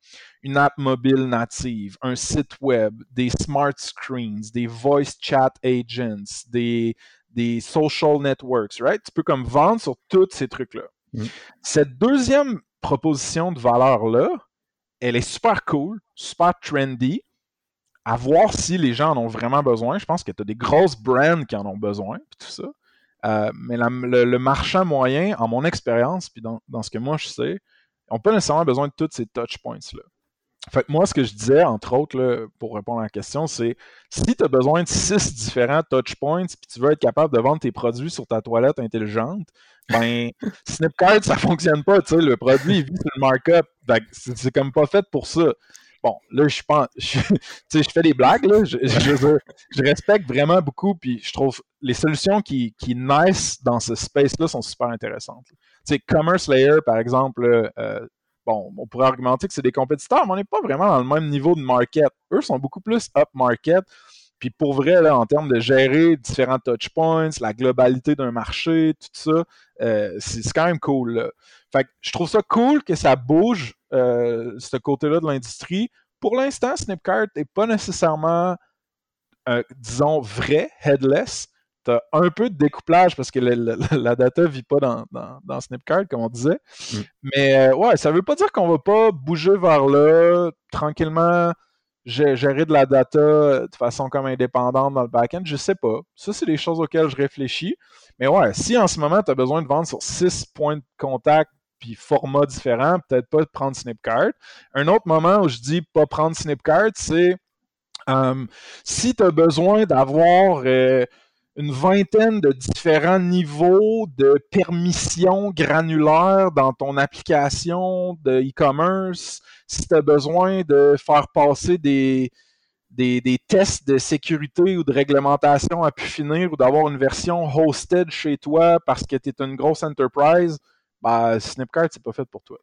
une app mobile native, un site web, des smart screens, des voice chat agents, des, des social networks, right? Tu peux comme vendre sur tous ces trucs-là. Mm. Cette deuxième proposition de valeur-là, elle est super cool, super trendy. À voir si les gens en ont vraiment besoin. Je pense que tu as des grosses brands qui en ont besoin, tout ça. Euh, mais le, marchand moyen, en mon expérience, puis dans, ce que moi je sais, n'ont pas nécessairement besoin de tous ces touch points-là. Fait moi, ce que je disais, entre autres, pour répondre à la question, c'est si tu as besoin de six différents touch points puis tu veux être capable de vendre tes produits sur ta toilette intelligente, ben Snipcart, ça fonctionne pas. Le produit, vit sur le markup. C'est comme pas fait pour ça. Bon, là, je pense, [laughs] je, je fais des blagues, là, je, je, respecte vraiment beaucoup, puis je trouve les solutions qui, qui naissent dans ce space-là sont super intéressantes. Tu sais, Commerce Layer, par exemple, euh, bon, on pourrait argumenter que c'est des compétiteurs, mais on n'est pas vraiment dans le même niveau de market. Eux sont beaucoup plus up market. Puis pour vrai, là, en termes de gérer différents touch points, la globalité d'un marché, tout ça, euh, c'est quand même cool. Là. Fait que je trouve ça cool que ça bouge euh, ce côté-là de l'industrie. Pour l'instant, Snipcart n'est pas nécessairement, euh, disons, vrai headless. Tu as un peu de découplage parce que la data ne vit pas dans, dans, Snipcart, comme on disait. Mm. Mais euh, ouais, ça ne veut pas dire qu'on ne va pas bouger vers là tranquillement gérer de la data de façon comme indépendante dans le back-end, je sais pas. Ça, c'est des choses auxquelles je réfléchis. Mais ouais, si en ce moment, tu as besoin de vendre sur six points de contact puis formats différents, peut-être pas de prendre Snipcart. Un autre moment où je dis pas prendre Snipcart, c'est euh, si tu as besoin d'avoir euh, une vingtaine de différents niveaux de permission granulaire dans ton application de e-commerce, si tu as besoin de faire passer des, tests de sécurité ou de réglementation à pu finir ou d'avoir une version hosted chez toi parce que tu es une grosse enterprise, bah, Snipcart, c'est pas fait pour toi.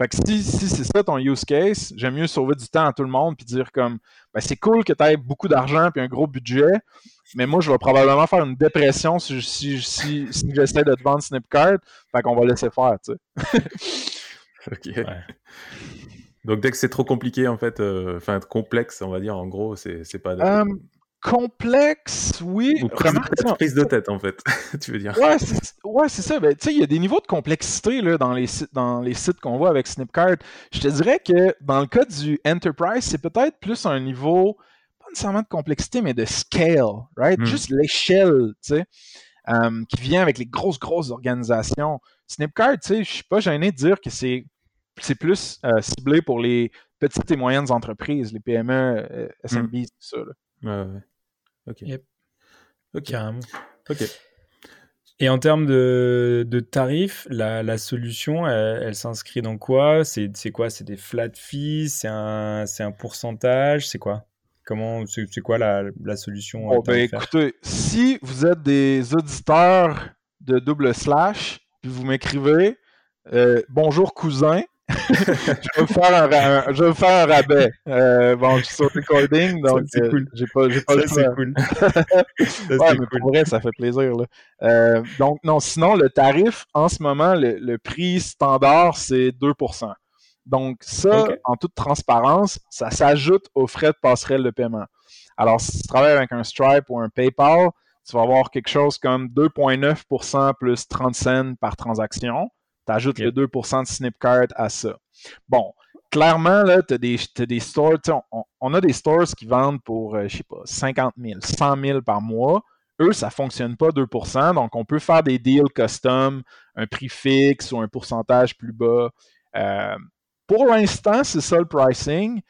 Fait que si, si c'est ça ton use case, j'aime mieux sauver du temps à tout le monde puis dire comme ben, c'est cool que tu aies beaucoup d'argent puis un gros budget, mais moi je vais probablement faire une dépression si, si, si, si j'essaie de te vendre Snipcard. Fait qu'on va laisser faire, tu sais. [laughs] ok. Donc dès que c'est trop compliqué, en fait, euh, enfin complexe, on va dire, en gros, c'est pas. Euh, complexe, oui. Ou prise, de tête, en fait, [laughs] tu veux dire? Ouais, c'est ça. Ben, tu sais, il y a des niveaux de complexité là, dans, les, dans les sites qu'on voit avec Snipcard. Je te dirais que dans le cas du Enterprise, c'est peut-être plus un niveau, pas nécessairement de complexité, mais de scale, right? Hmm. Juste l'échelle, tu sais, euh, qui vient avec les grosses, grosses organisations. Snipcard, tu sais, je suis pas gêné de dire que c'est plus euh, ciblé pour les petites et moyennes entreprises, les PME, euh, SMB, hmm. tout ça. Là. Ouais, ouais. Ok. Ok. Carrément. Ok. Et en termes de, de tarifs, la, la solution, elle, s'inscrit dans quoi? C'est quoi? C'est des flat fees? C'est un, un pourcentage? C'est quoi? Comment C'est quoi la, la solution bon, ben, Écoutez, si vous êtes des auditeurs de double slash, puis vous m'écrivez euh, Bonjour cousin, [laughs] je, vais faire un, je vais faire un rabais. Euh, bon, je suis sur recording, donc euh, cool. j'ai pas, j'ai pas ça, c'est cool. [laughs] ouais, mais pour vrai, ça fait plaisir. Là. Euh, donc, non, sinon, le tarif, en ce moment, le, le prix standard, c'est 2%. Donc, ça, en toute transparence, ça s'ajoute aux frais de passerelle de paiement. Alors, si tu travailles avec un Stripe ou un PayPal, tu vas avoir quelque chose comme 2,9% plus 30 cents par transaction. Tu ajoutes le 2% de Snipcard à ça. Bon, clairement, là, tu as des, des stores, on, a des stores qui vendent pour, je euh, je sais pas, 50 000, 100 000 par mois. Eux, ça ne fonctionne pas 2%, donc on peut faire des deals custom, un prix fixe ou un pourcentage plus bas. Euh, pour l'instant, c'est ça le pricing.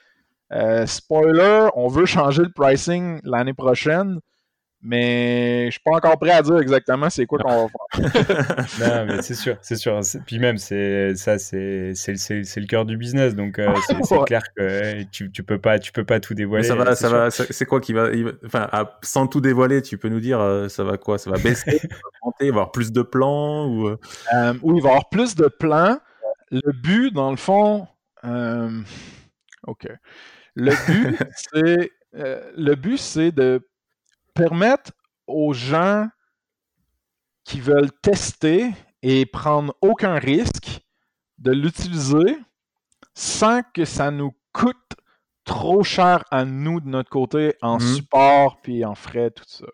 Euh, spoiler, on veut changer le pricing l'année prochaine. Mais je suis pas encore prêt à dire exactement c'est quoi qu'on va faire. [laughs] non, mais c'est sûr, c'est sûr. Puis même, c'est ça, c'est le cœur du business, donc euh, c'est [laughs] clair que tu, tu peux pas, tu peux pas tout dévoiler. ça va, ça va. C'est quoi qui va, enfin, sans tout dévoiler, tu peux nous dire, euh, ça va quoi? Ça va baisser, ça va monter, il va y avoir plus de plans ou euh? Oui, il va y avoir plus de plans. Le but, dans le fond, ok. Le but, [laughs] c'est le but, c'est de permettre aux gens qui veulent tester et prendre aucun risque de l'utiliser sans que ça nous coûte trop cher à nous de notre côté en mhm. support puis en frais, tout ça.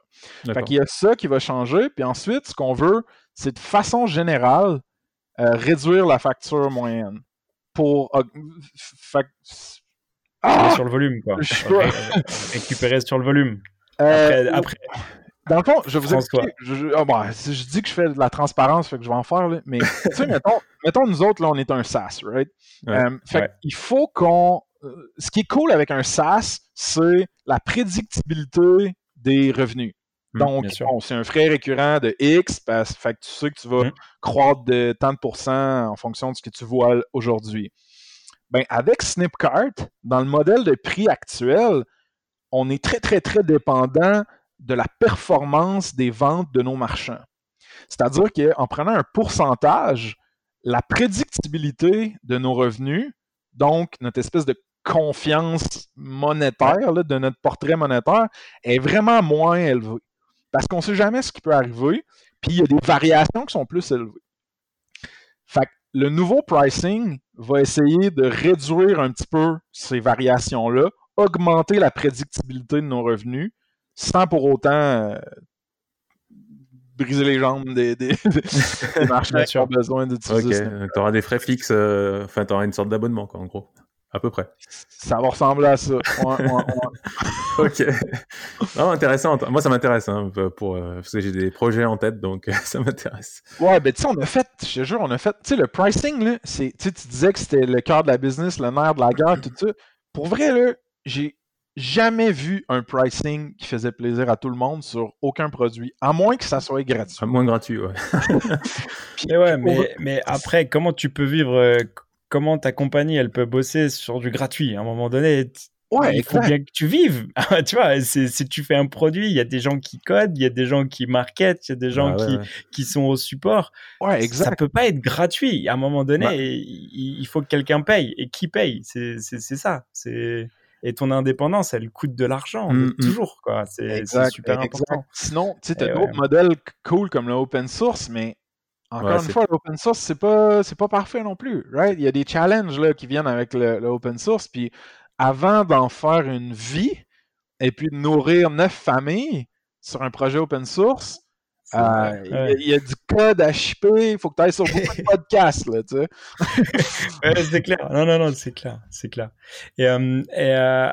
Fait qu'il y a ça qui va changer. Puis ensuite, ce qu'on veut, c'est de façon générale euh, réduire la facture moyenne. Pour. Ah! Sur le volume, quoi. Récupérer sur le volume. Euh, après, Dans le fond, je vous explique. Je, oh, je, dis que je fais de la transparence, fait que je vais en faire, mais tu sais, mettons, [laughs] mettons, nous autres, là, on est un SaaS, right? Euh, fait Il faut qu'on. Euh, ce qui est cool avec un SaaS, c'est la prédictibilité des revenus. Mmh, Donc, c'est un frais récurrent de X, parce, fait que tu sais que tu vas mmh. croître de tant de pourcents en fonction de ce que tu vois aujourd'hui. Ben, avec Snipcart, dans le modèle de prix actuel, on est très, très, très dépendant de la performance des ventes de nos marchands. C'est-à-dire qu'en prenant un pourcentage, la prédictibilité de nos revenus, donc notre espèce de confiance monétaire, de notre portrait monétaire, est vraiment moins élevée. Parce qu'on ne sait jamais ce qui peut arriver, puis il y a des variations qui sont plus élevées. Le nouveau pricing va essayer de réduire un petit peu ces variations-là augmenter la prédictibilité de nos revenus sans pour autant euh, briser les jambes des, des, [laughs] marchands qui ont besoin d'utiliser okay. Tu auras des frais fixes, euh, enfin, tu auras une sorte d'abonnement, en gros. À peu près. Ça va ressembler à ça. [laughs] ok. Non, intéressant. Moi, ça m'intéresse, hein, pour, euh, parce que j'ai des projets en tête, donc [laughs] ça m'intéresse. Ouais, ben tu sais, on a fait, je te jure, on a fait, tu sais, le pricing, là, c'est, tu disais que c'était le cœur de la business, le nerf de la guerre, tout ça. Pour vrai, là, j'ai jamais vu un pricing qui faisait plaisir à tout le monde sur aucun produit, à moins que ça soit gratuit. À moins gratuit, ouais. [laughs] mais ouais, mais, après, comment tu peux vivre, euh, comment ta compagnie, elle peut bosser sur du gratuit? À un moment donné, Ouais, il faut bien que tu vives. [laughs] tu vois, si tu fais un produit, il y a des gens qui codent, il y a des gens qui marketent, il y a des gens bah qui, qui sont au support. Ouais, exact. Ça peut pas être gratuit. À un moment donné, il, faut que quelqu'un paye. Et qui paye? C'est ça. C'est et ton indépendance, elle coûte de l'argent, mmh, mmh. toujours. quoi. C'est super important. Sinon, tu sais, as d'autres modèles cool comme l'open source, mais encore une fois, l'open source, c'est pas, pas parfait non plus. Right? Il y a des challenges là, qui viennent avec l'open source. Puis avant d'en faire une vie et puis de nourrir neuf familles sur un projet open source, euh, il, y a, du code à shipper, il faut que tu ailles sur beaucoup de [laughs] podcasts, là, tu sais. [laughs] c'est clair. Non, non, non, c'est clair, c'est clair. Et, euh, euh,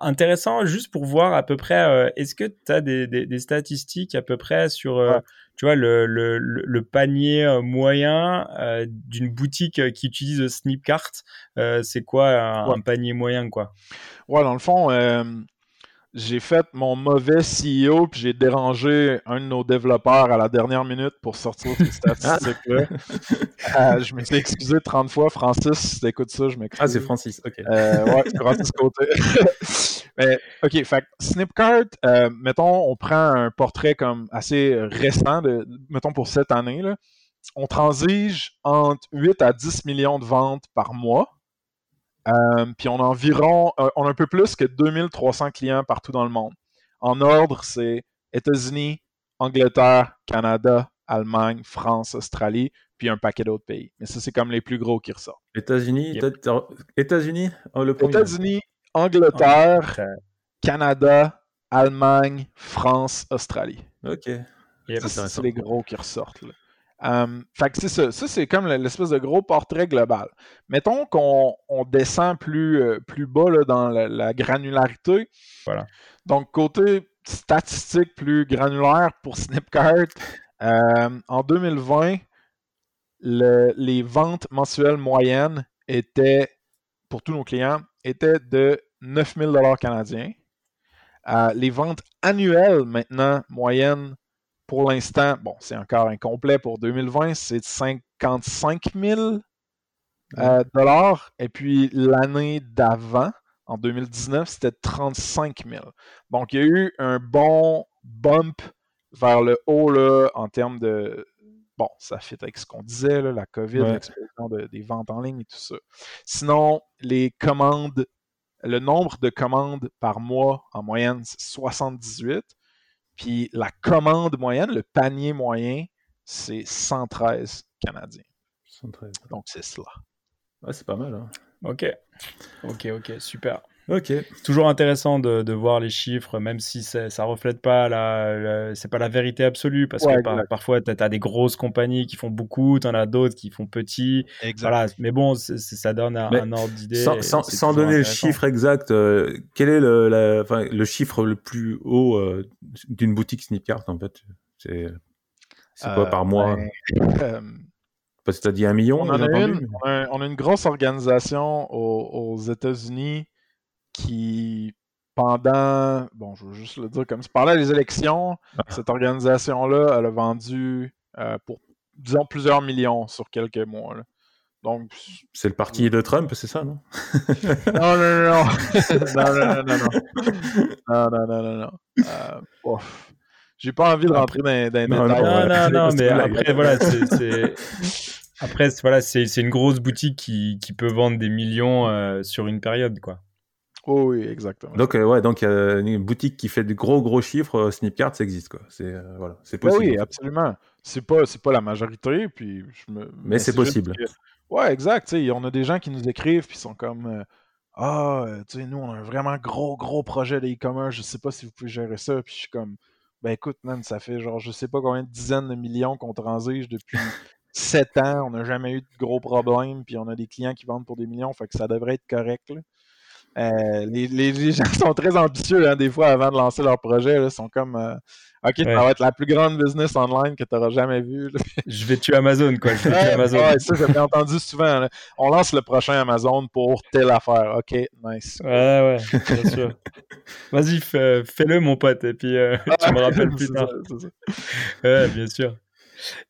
intéressant, juste pour voir à peu près, est-ce que tu as des, des, statistiques à peu près sur, tu vois, le, le, le panier moyen d'une boutique qui utilise Snipcart C'est quoi un, un, panier moyen, quoi? Ouais, dans le fond, j'ai fait mon mauvais CEO, puis j'ai dérangé un de nos développeurs à la dernière minute pour sortir ces [laughs] statistiques-là. Euh, je m'étais excusé 30 fois. Francis, si t'écoutes ça, je m'excuse. Ah, c'est Francis, ok. Euh, ouais, c'est Francis Côté. [laughs] Mais, ok, fait Snipcart, euh, mettons, on prend un portrait comme assez récent, de, mettons pour cette année, là. on transige entre 8 à 10 millions de ventes par mois. Euh, puis on a environ, euh, on a un peu plus que 2300 clients partout dans le monde. En ordre, c'est États-Unis, Angleterre, Canada, Allemagne, France, Australie, puis un paquet d'autres pays. Mais ça, c'est comme les plus gros qui ressortent. États-Unis, États-Unis, oh, États-Unis, Angleterre, Canada, Allemagne, France, Australie. Ok. C'est les gros qui ressortent. Là. Euh, fait que c'est ça. Ça, c'est comme l'espèce de gros portrait global. Mettons qu'on descend plus, euh, plus bas là, dans la, granularité. Voilà. Donc, côté statistique plus granulaire pour Snipcart, euh, en 2020, les ventes mensuelles moyennes étaient, pour tous nos clients, étaient de 9000 canadiens. les ventes annuelles, maintenant, moyennes, pour l'instant, bon, c'est encore incomplet pour 2020, c'est 55 000 euh, dollars. Et puis l'année d'avant, en 2019, c'était 35 000. Donc, il y a eu un bon bump vers le haut là, en termes de. Bon, ça fait avec ce qu'on disait, la COVID, l'explosion des ventes en ligne et tout ça. Sinon, les commandes, le nombre de commandes par mois en moyenne, c'est 78. Puis la commande moyenne, le panier moyen, c'est 113 Canadiens. 113. Donc c'est cela. Ouais, c'est pas mal. Hein? Ok. Ok, ok, super. Ok. Toujours intéressant de, voir les chiffres, même si ça ne reflète pas la, c'est pas la vérité absolue, parce que parfois tu as, des grosses compagnies qui font beaucoup, tu en as d'autres qui font petit. Voilà. Mais bon, ça donne un, ordre d'idée. Sans, donner le chiffre exact, euh, quel est le, le chiffre le plus haut euh, d'une boutique Snipcart en fait? C'est quoi par mois? [laughs] euh, Parce que tu as dit un million on, a une, on, a, une, grosse organisation aux, aux États-Unis qui, pendant, bon, je veux juste le dire comme ça, pendant les élections, ah. cette organisation-là, elle a vendu euh, pour, disons, plusieurs millions sur quelques mois. Donc, c'est le parti de Trump, c'est ça, non? [laughs] Non, non, [laughs] non, non, non, non, non, non, non, non, non, non, euh, J'ai pas envie de rentrer dans, dans les détails. Non, non, non, mais après, voilà, c'est... Après, voilà, c'est une grosse boutique qui, qui, peut vendre des millions euh, sur une période, quoi. Oh oui, exactement. Donc, euh, ouais, donc une boutique qui fait de gros, gros chiffres, euh, Snipcart, ça existe, quoi. C'est euh, voilà, c'est possible. oui, absolument. C'est pas, c'est pas la majorité, puis je me... Mais c'est possible. Ouais, exact. sais, on a des gens qui nous écrivent, puis sont comme Ah, tu sais, nous, on a un vraiment gros, gros projet d'e-commerce, je sais pas si vous pouvez gérer ça, puis je suis comme Ben écoute, man, ça fait genre, je sais pas combien de dizaines de millions qu'on transige depuis [laughs] 7 ans, on n'a jamais eu de gros problèmes, puis on a des clients qui vendent pour des millions, fait que ça devrait être correct, là. Euh, les, gens [laughs] sont très ambitieux hein, des fois avant de lancer leur projet. Ils sont comme euh, Ok, ça va être la plus grande business online que tu auras jamais vue. je vais tuer Amazon, quoi. Je vais tuer Amazon. Ouais, ça, j'ai entendu souvent. On lance le prochain Amazon pour telle affaire. Ok, nice. Ouais, ouais, bien sûr. Vas-y, fais-le, mon pote, et puis euh, tu me rappelles plus [laughs] tard. Ouais, bien sûr.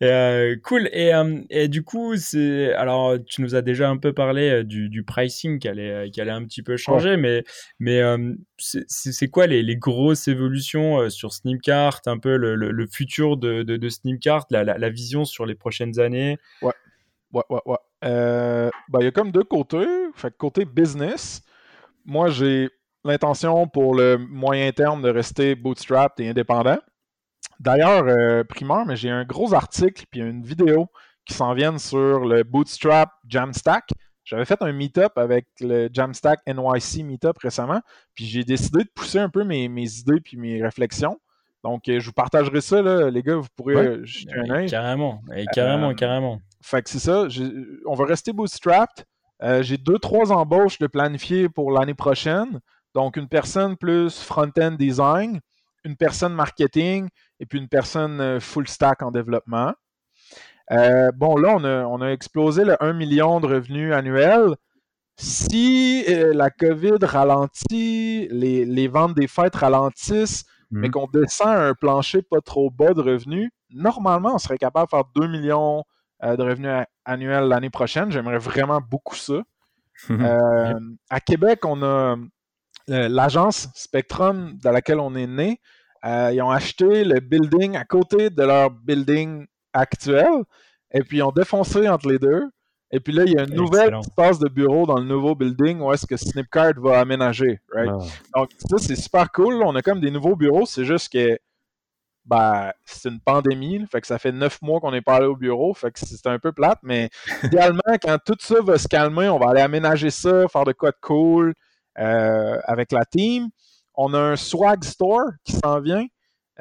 Euh, cool. Et, euh, et, du coup, c'est alors tu nous as déjà un peu parlé euh, du, du pricing qui allait, qui allait un petit peu changer, mais, mais c'est quoi les, les, grosses évolutions sur Snipcart, un peu le, le, futur de, de, de Snipcart, la, la, la, vision sur les prochaines années? Ouais, ouais, ouais. ouais. bah, il y a comme deux côtés. Fait côté business, moi j'ai l'intention pour le moyen terme de rester bootstrapped et indépendant. D'ailleurs, euh, primeur, mais j'ai un gros article puis une vidéo qui s'en viennent sur le Bootstrap Jamstack. J'avais fait un meetup avec le Jamstack NYC Meetup récemment, puis j'ai décidé de pousser un peu mes, idées puis mes réflexions. Donc, euh, je vous partagerai ça, là, les gars, vous pourrez euh, jeter un œil. Carrément, carrément, carrément. Fait que c'est ça, on va rester bootstrapped. j'ai deux, trois embauches de planifier pour l'année prochaine. Donc, une personne plus front-end design, une personne marketing et puis une personne euh, full stack en développement. Euh, bon, là, on a, explosé le 1 million de revenus annuels. Si euh, la COVID ralentit, les, ventes des fêtes ralentissent, mais mhm. qu'on descend à un plancher pas trop bas de revenus, normalement, on serait capable de faire 2 millions de revenus annuels l'année prochaine. J'aimerais vraiment beaucoup ça. [laughs] à Québec, on a l'agence Spectrum dans laquelle on est né. Euh, ils ont acheté le building à côté de leur building actuel et puis ils ont défoncé entre les deux. Et puis là, il y a une nouvelle espace de bureau dans le nouveau building où est-ce que Snipcart va aménager. Right? Ah. Donc, ça, c'est super cool. On a comme des nouveaux bureaux. C'est juste que ben, c'est une pandémie. Fait que ça fait neuf mois qu'on n'est pas allé au bureau. Fait que c'est un peu plate. Mais [laughs] idéalement, quand tout ça va se calmer, on va aller aménager ça, faire de quoi de cool avec la team. On a un swag store qui s'en vient.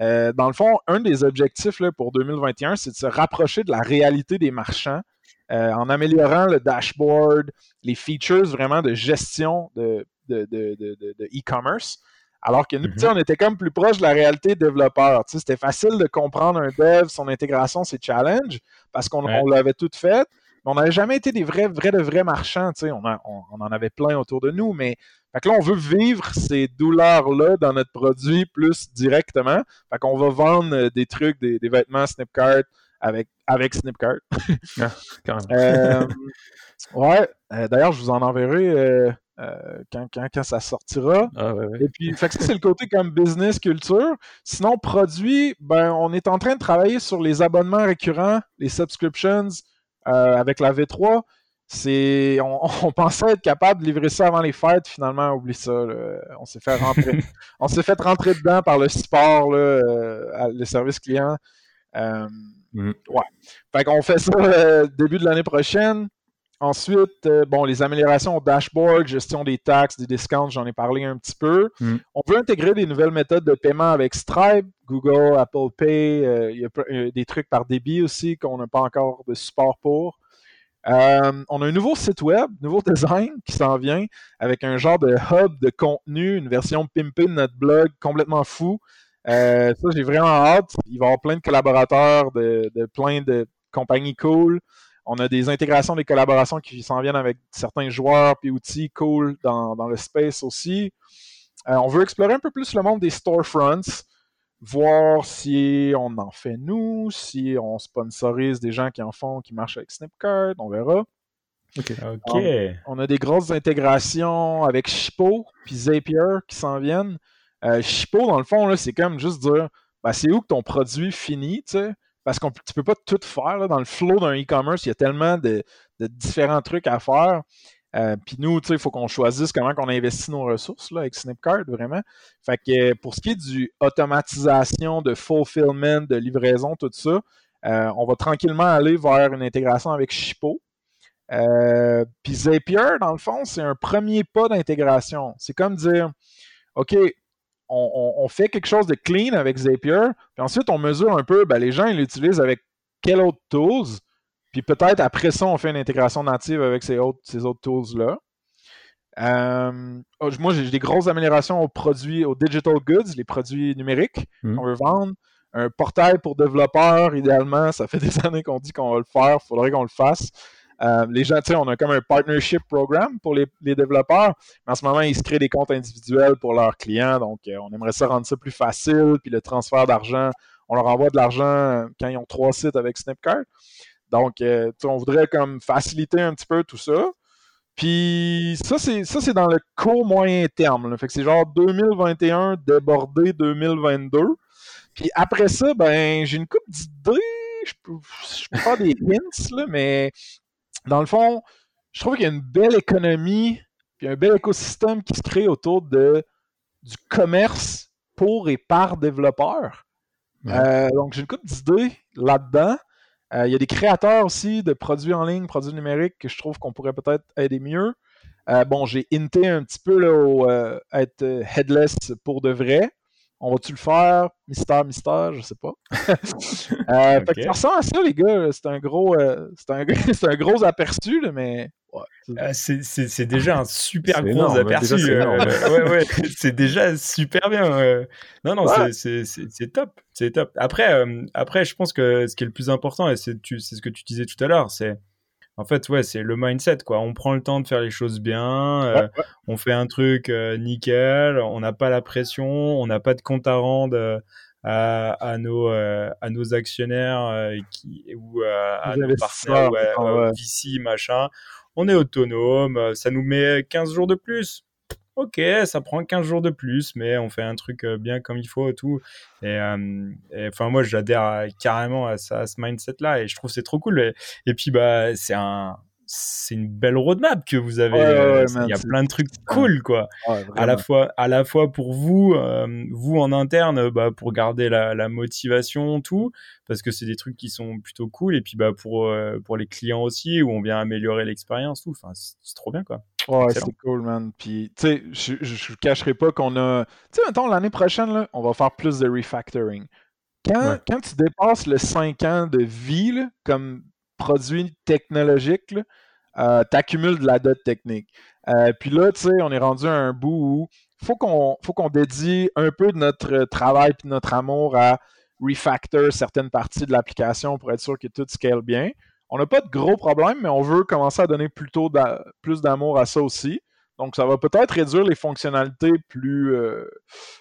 Euh, dans le fond, un des objectifs là, pour 2021, c'est de se rapprocher de la réalité des marchands euh, en améliorant le dashboard, les features vraiment de gestion de, e-commerce. Alors que nous, mm-hmm. on était comme plus proche de la réalité développeur. C'était facile de comprendre un dev, son intégration, ses challenges, parce qu'on l'avait tout fait. On n'avait jamais été des vrais, vrais de vrais marchands. On, on, en avait plein autour de nous, mais fait que là, on veut vivre ces douleurs-là dans notre produit plus directement. Fait qu'on va vendre euh, des trucs, des, vêtements Snipcart avec, avec Snipcart. ah, euh, ouais. Euh, d'ailleurs, je vous en enverrai quand, quand, ça sortira. Ah, Et puis, fait que ça, c'est le côté comme business culture. Sinon, produit, ben, on est en train de travailler sur les abonnements récurrents, les subscriptions avec la V3 c'est [laughs] on, pensait être capable de livrer ça avant les fêtes, finalement, oublie ça. On s'est fait rentrer. [laughs] on s'est fait rentrer dedans par le support, euh, le service client. Euh, mm-hmm. Ouais. Fait qu'on fait ça euh, début de l'année prochaine. Ensuite, bon, les améliorations au dashboard, gestion des taxes, des discounts, j'en ai parlé un petit peu. Mm. On peut intégrer des nouvelles méthodes de paiement avec Stripe, Google, Apple Pay. Il y a des trucs par débit aussi qu'on n'a pas encore de support pour. Euh, on a un nouveau site web, nouveau design qui s'en vient avec un genre de hub de contenu, une version pimpée de notre blog complètement fou. Euh, ça, j'ai vraiment hâte. Il va y avoir plein de collaborateurs de, plein de compagnies cool. On a des intégrations, des collaborations qui s'en viennent avec certains joueurs puis outils cool dans, le space aussi. Euh, on veut explorer un peu plus le monde des storefronts voir si on en fait nous, si on sponsorise des gens qui en font, qui marchent avec Snipcard, on verra. OK. On, a des grosses intégrations avec Shippo puis Zapier qui s'en viennent. Euh, Shippo, dans le fond, c'est comme juste dire ben, c'est où que ton produit finit, tu sais? Parce qu'on tu peux pas tout faire. dans le flow d'un e-commerce, il y a tellement de, différents trucs à faire. Euh, puis nous, il faut qu'on choisisse comment on investit nos ressources avec Snipcard, vraiment. Fait que pour ce qui est du automatisation, de fulfillment, de livraison, tout ça, euh, on va tranquillement aller vers une intégration avec Shippo. Euh, puis Zapier, dans le fond, c'est un premier pas d'intégration. C'est comme dire, OK, on, fait quelque chose de clean avec Zapier, puis ensuite on mesure un peu, ben, les gens ils l'utilisent avec quel autre tools, puis peut-être après ça, on fait une intégration native avec ces autres, ces autres tools-là. Euh, oh, moi, j'ai des grosses améliorations aux produits, aux digital goods, les produits numériques hmm. qu'on veut vendre. Un portail pour développeurs, idéalement, ça fait [laughs] des années qu'on dit qu'on va le faire, il faudrait qu'on le fasse. Euh, les gens, tu sais, on a comme un partnership programme pour les, développeurs, mais en ce moment, ils se créent des comptes individuels pour leurs clients, donc euh, on aimerait ça rendre ça plus facile, puis le transfert d'argent, on leur envoie de l'argent quand ils ont trois sites avec Snipcart. Donc, euh, on voudrait comme faciliter un petit peu tout ça. Puis ça, c'est ça, c'est dans le court moyen terme. Fait que c'est genre 2021 débordé 2022. Puis après ça, ben j'ai une coupe d'idées. Je peux, je peux faire des hints, là, mais dans le fond, je trouve qu'il y a une belle économie puis un bel écosystème qui se crée autour de du commerce pour et par développeurs. Euh, donc j'ai une coupe d'idées là-dedans. Euh, il y a des créateurs aussi de produits en ligne, produits numériques que je trouve qu'on pourrait peut-être aider mieux. Euh, bon, j'ai hinté un petit peu là, au, être headless pour de vrai. On va-tu le faire? Mystère, mystère, je sais pas. [laughs] euh, fait que ça ressemble à ça, les gars. C'est un gros, c'est un, [laughs] un, gros aperçu, là, mais ah, c'est déjà un super gros aperçu. Euh, [laughs] c'est déjà super bien. Non, non, c'est top. C'est top. Après, euh, après, je pense que ce qui est le plus important, et c'est ce que tu disais tout à l'heure, c'est en fait, ouais, c'est le mindset, quoi. On prend le temps de faire les choses bien, euh, on fait un truc nickel, on n'a pas la pression, on n'a pas de compte à rendre à, à, nos, à nos actionnaires qui, ou à nos partenaires, ouais, machin on est autonome, euh, ça nous met 15 jours de plus. Ok, ça prend 15 jours de plus, mais on fait un truc euh, bien comme il faut, tout. Euh, et, enfin, moi, j'adhère carrément à, ce mindset-là et je trouve c'est trop cool. Et, puis, bah, c'est un, c'est une belle roadmap que vous avez. il y a plein de trucs cool, quoi. à la fois, à la fois pour vous, vous en interne, bah, pour garder la, la, motivation, tout, parce que c'est des trucs qui sont plutôt cool. Et puis, bah, pour pour les clients aussi, où on vient améliorer l'expérience, tout. Enfin, c'est trop bien, quoi. Ouais, c'est cool, man. Puis, tu sais, je, je, cacherai pas qu'on a. Tu sais, maintenant, l'année prochaine, là, on va faire plus de refactoring. Quand, quand tu dépasses le 5 ans de vie, là, comme produit technologique, euh, tu accumules de la dot technique. Euh, puis là, tu sais, on est rendu à un bout où faut qu'on faut qu'on dédie un peu de notre travail et de notre amour à refactor certaines parties de l'application pour être sûr que tout scale bien. On n'a pas de gros problèmes, mais on veut commencer à donner plutôt plus d'amour à ça aussi. Donc, ça va peut-être réduire les fonctionnalités plus, euh,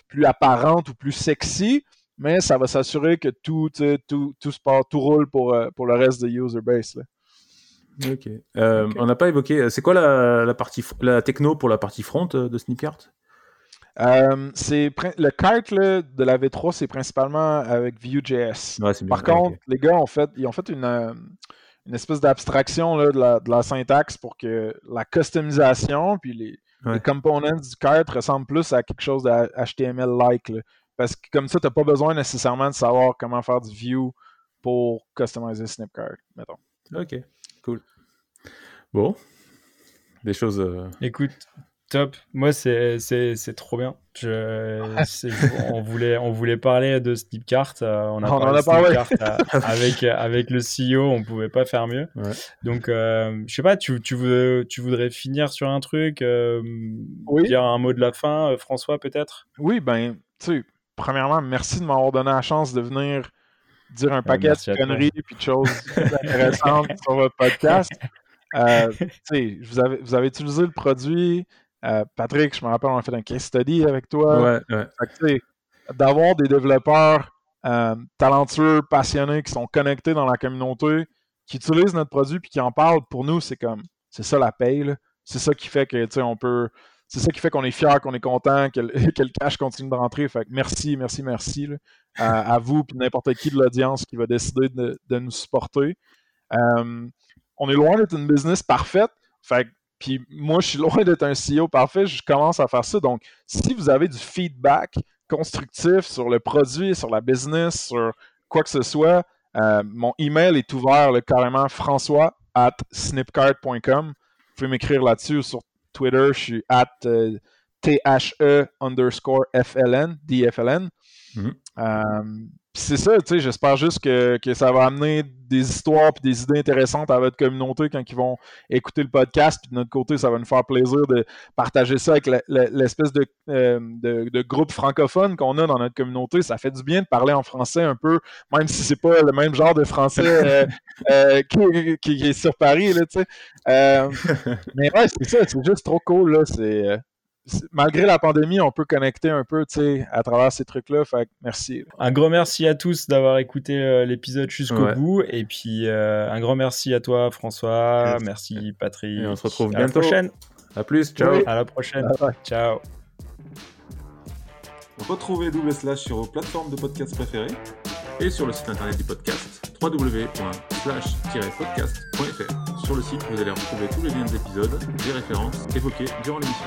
plus apparentes ou plus sexy, mais ça va s'assurer que tout, tout, tout, tout roule pour, euh, pour le reste de user base. Ok. Euh, on n'a pas évoqué. C'est quoi la, la, partie la techno pour la partie front de Snipcart c'est le kart de la V3, c'est principalement avec Vue.js. Par contre, les gars ont fait, ils ont fait une, une espèce d'abstraction de la, de la, syntaxe pour que la customisation puis les, les components du kart ressemblent plus à quelque chose de HTML-like. Parce que comme ça, tu n'as pas besoin nécessairement de savoir comment faire du view pour customiser Snipcard, mettons. Ok, cool. Bon, des choses. Euh, Écoute, top. Moi, c'est trop bien. Je, [laughs] on, voulait, on voulait parler de Snipcart. Euh, on a parlé de Snipcart [laughs] euh, avec, avec le CEO. On pouvait pas faire mieux. Donc, je sais pas, tu, tu, veux, tu voudrais finir sur un truc, oui. dire un mot de la fin, François, peut-être? Oui, ben, tu sais premièrement, merci de m'avoir donné la chance de venir dire un paquet de conneries et de choses intéressantes sur votre podcast. Euh, vous, avez, vous avez utilisé le produit. Euh, Patrick, je me rappelle, on a fait un case study avec toi. D'avoir des développeurs euh, talentueux, passionnés, qui sont connectés dans la communauté, qui utilisent notre produit et qui en parlent, pour nous, c'est comme, c'est ça la paye. C'est ça qui fait que, on peut c'est ça qui fait qu'on est fier, qu'on est content, [laughs] que, le cash continue de rentrer. Fait que merci, merci, merci à, vous et n'importe qui de l'audience qui va décider de, nous supporter. Euh, on est loin d'être une business parfaite. Fait puis moi, je suis loin d'être un CEO parfait. Je commence à faire ça. Donc, si vous avez du feedback constructif sur le produit, sur la business, sur quoi que ce soit, euh, mon email est ouvert carrément françois at snipcard.com. Vous pouvez m'écrire là-dessus sur Twitter, je suis at euh, THE underscore FLN, DFLN. Mm-hmm. Euh, c'est ça, tu sais, j'espère juste que, ça va amener des histoires et des idées intéressantes à votre communauté quand ils vont écouter le podcast. Puis de notre côté, ça va nous faire plaisir de partager ça avec l'espèce euh, de, de, groupe francophone qu'on a dans notre communauté. Ça fait du bien de parler en français un peu, même si c'est pas le même genre de français euh, [laughs] euh, qui, est sur Paris, là, tu sais. [laughs] mais ouais, c'est ça, c'est juste trop cool, là. C'est malgré la pandémie, on peut connecter un peu à travers ces trucs-là. Fait merci. Un grand merci à tous d'avoir écouté euh, l'épisode jusqu'au bout. Et puis, euh, un grand merci à toi, François. Merci, Patrick. Et on se retrouve bientôt. À la prochaine. À plus. Ciao. À la prochaine. Ciao. Retrouvez Double Slash sur vos plateformes de podcast préférées et sur le site internet du podcast www.slash-podcast.fr. Sur le site, vous allez retrouver tous les liens des épisodes, des références évoquées durant l'émission.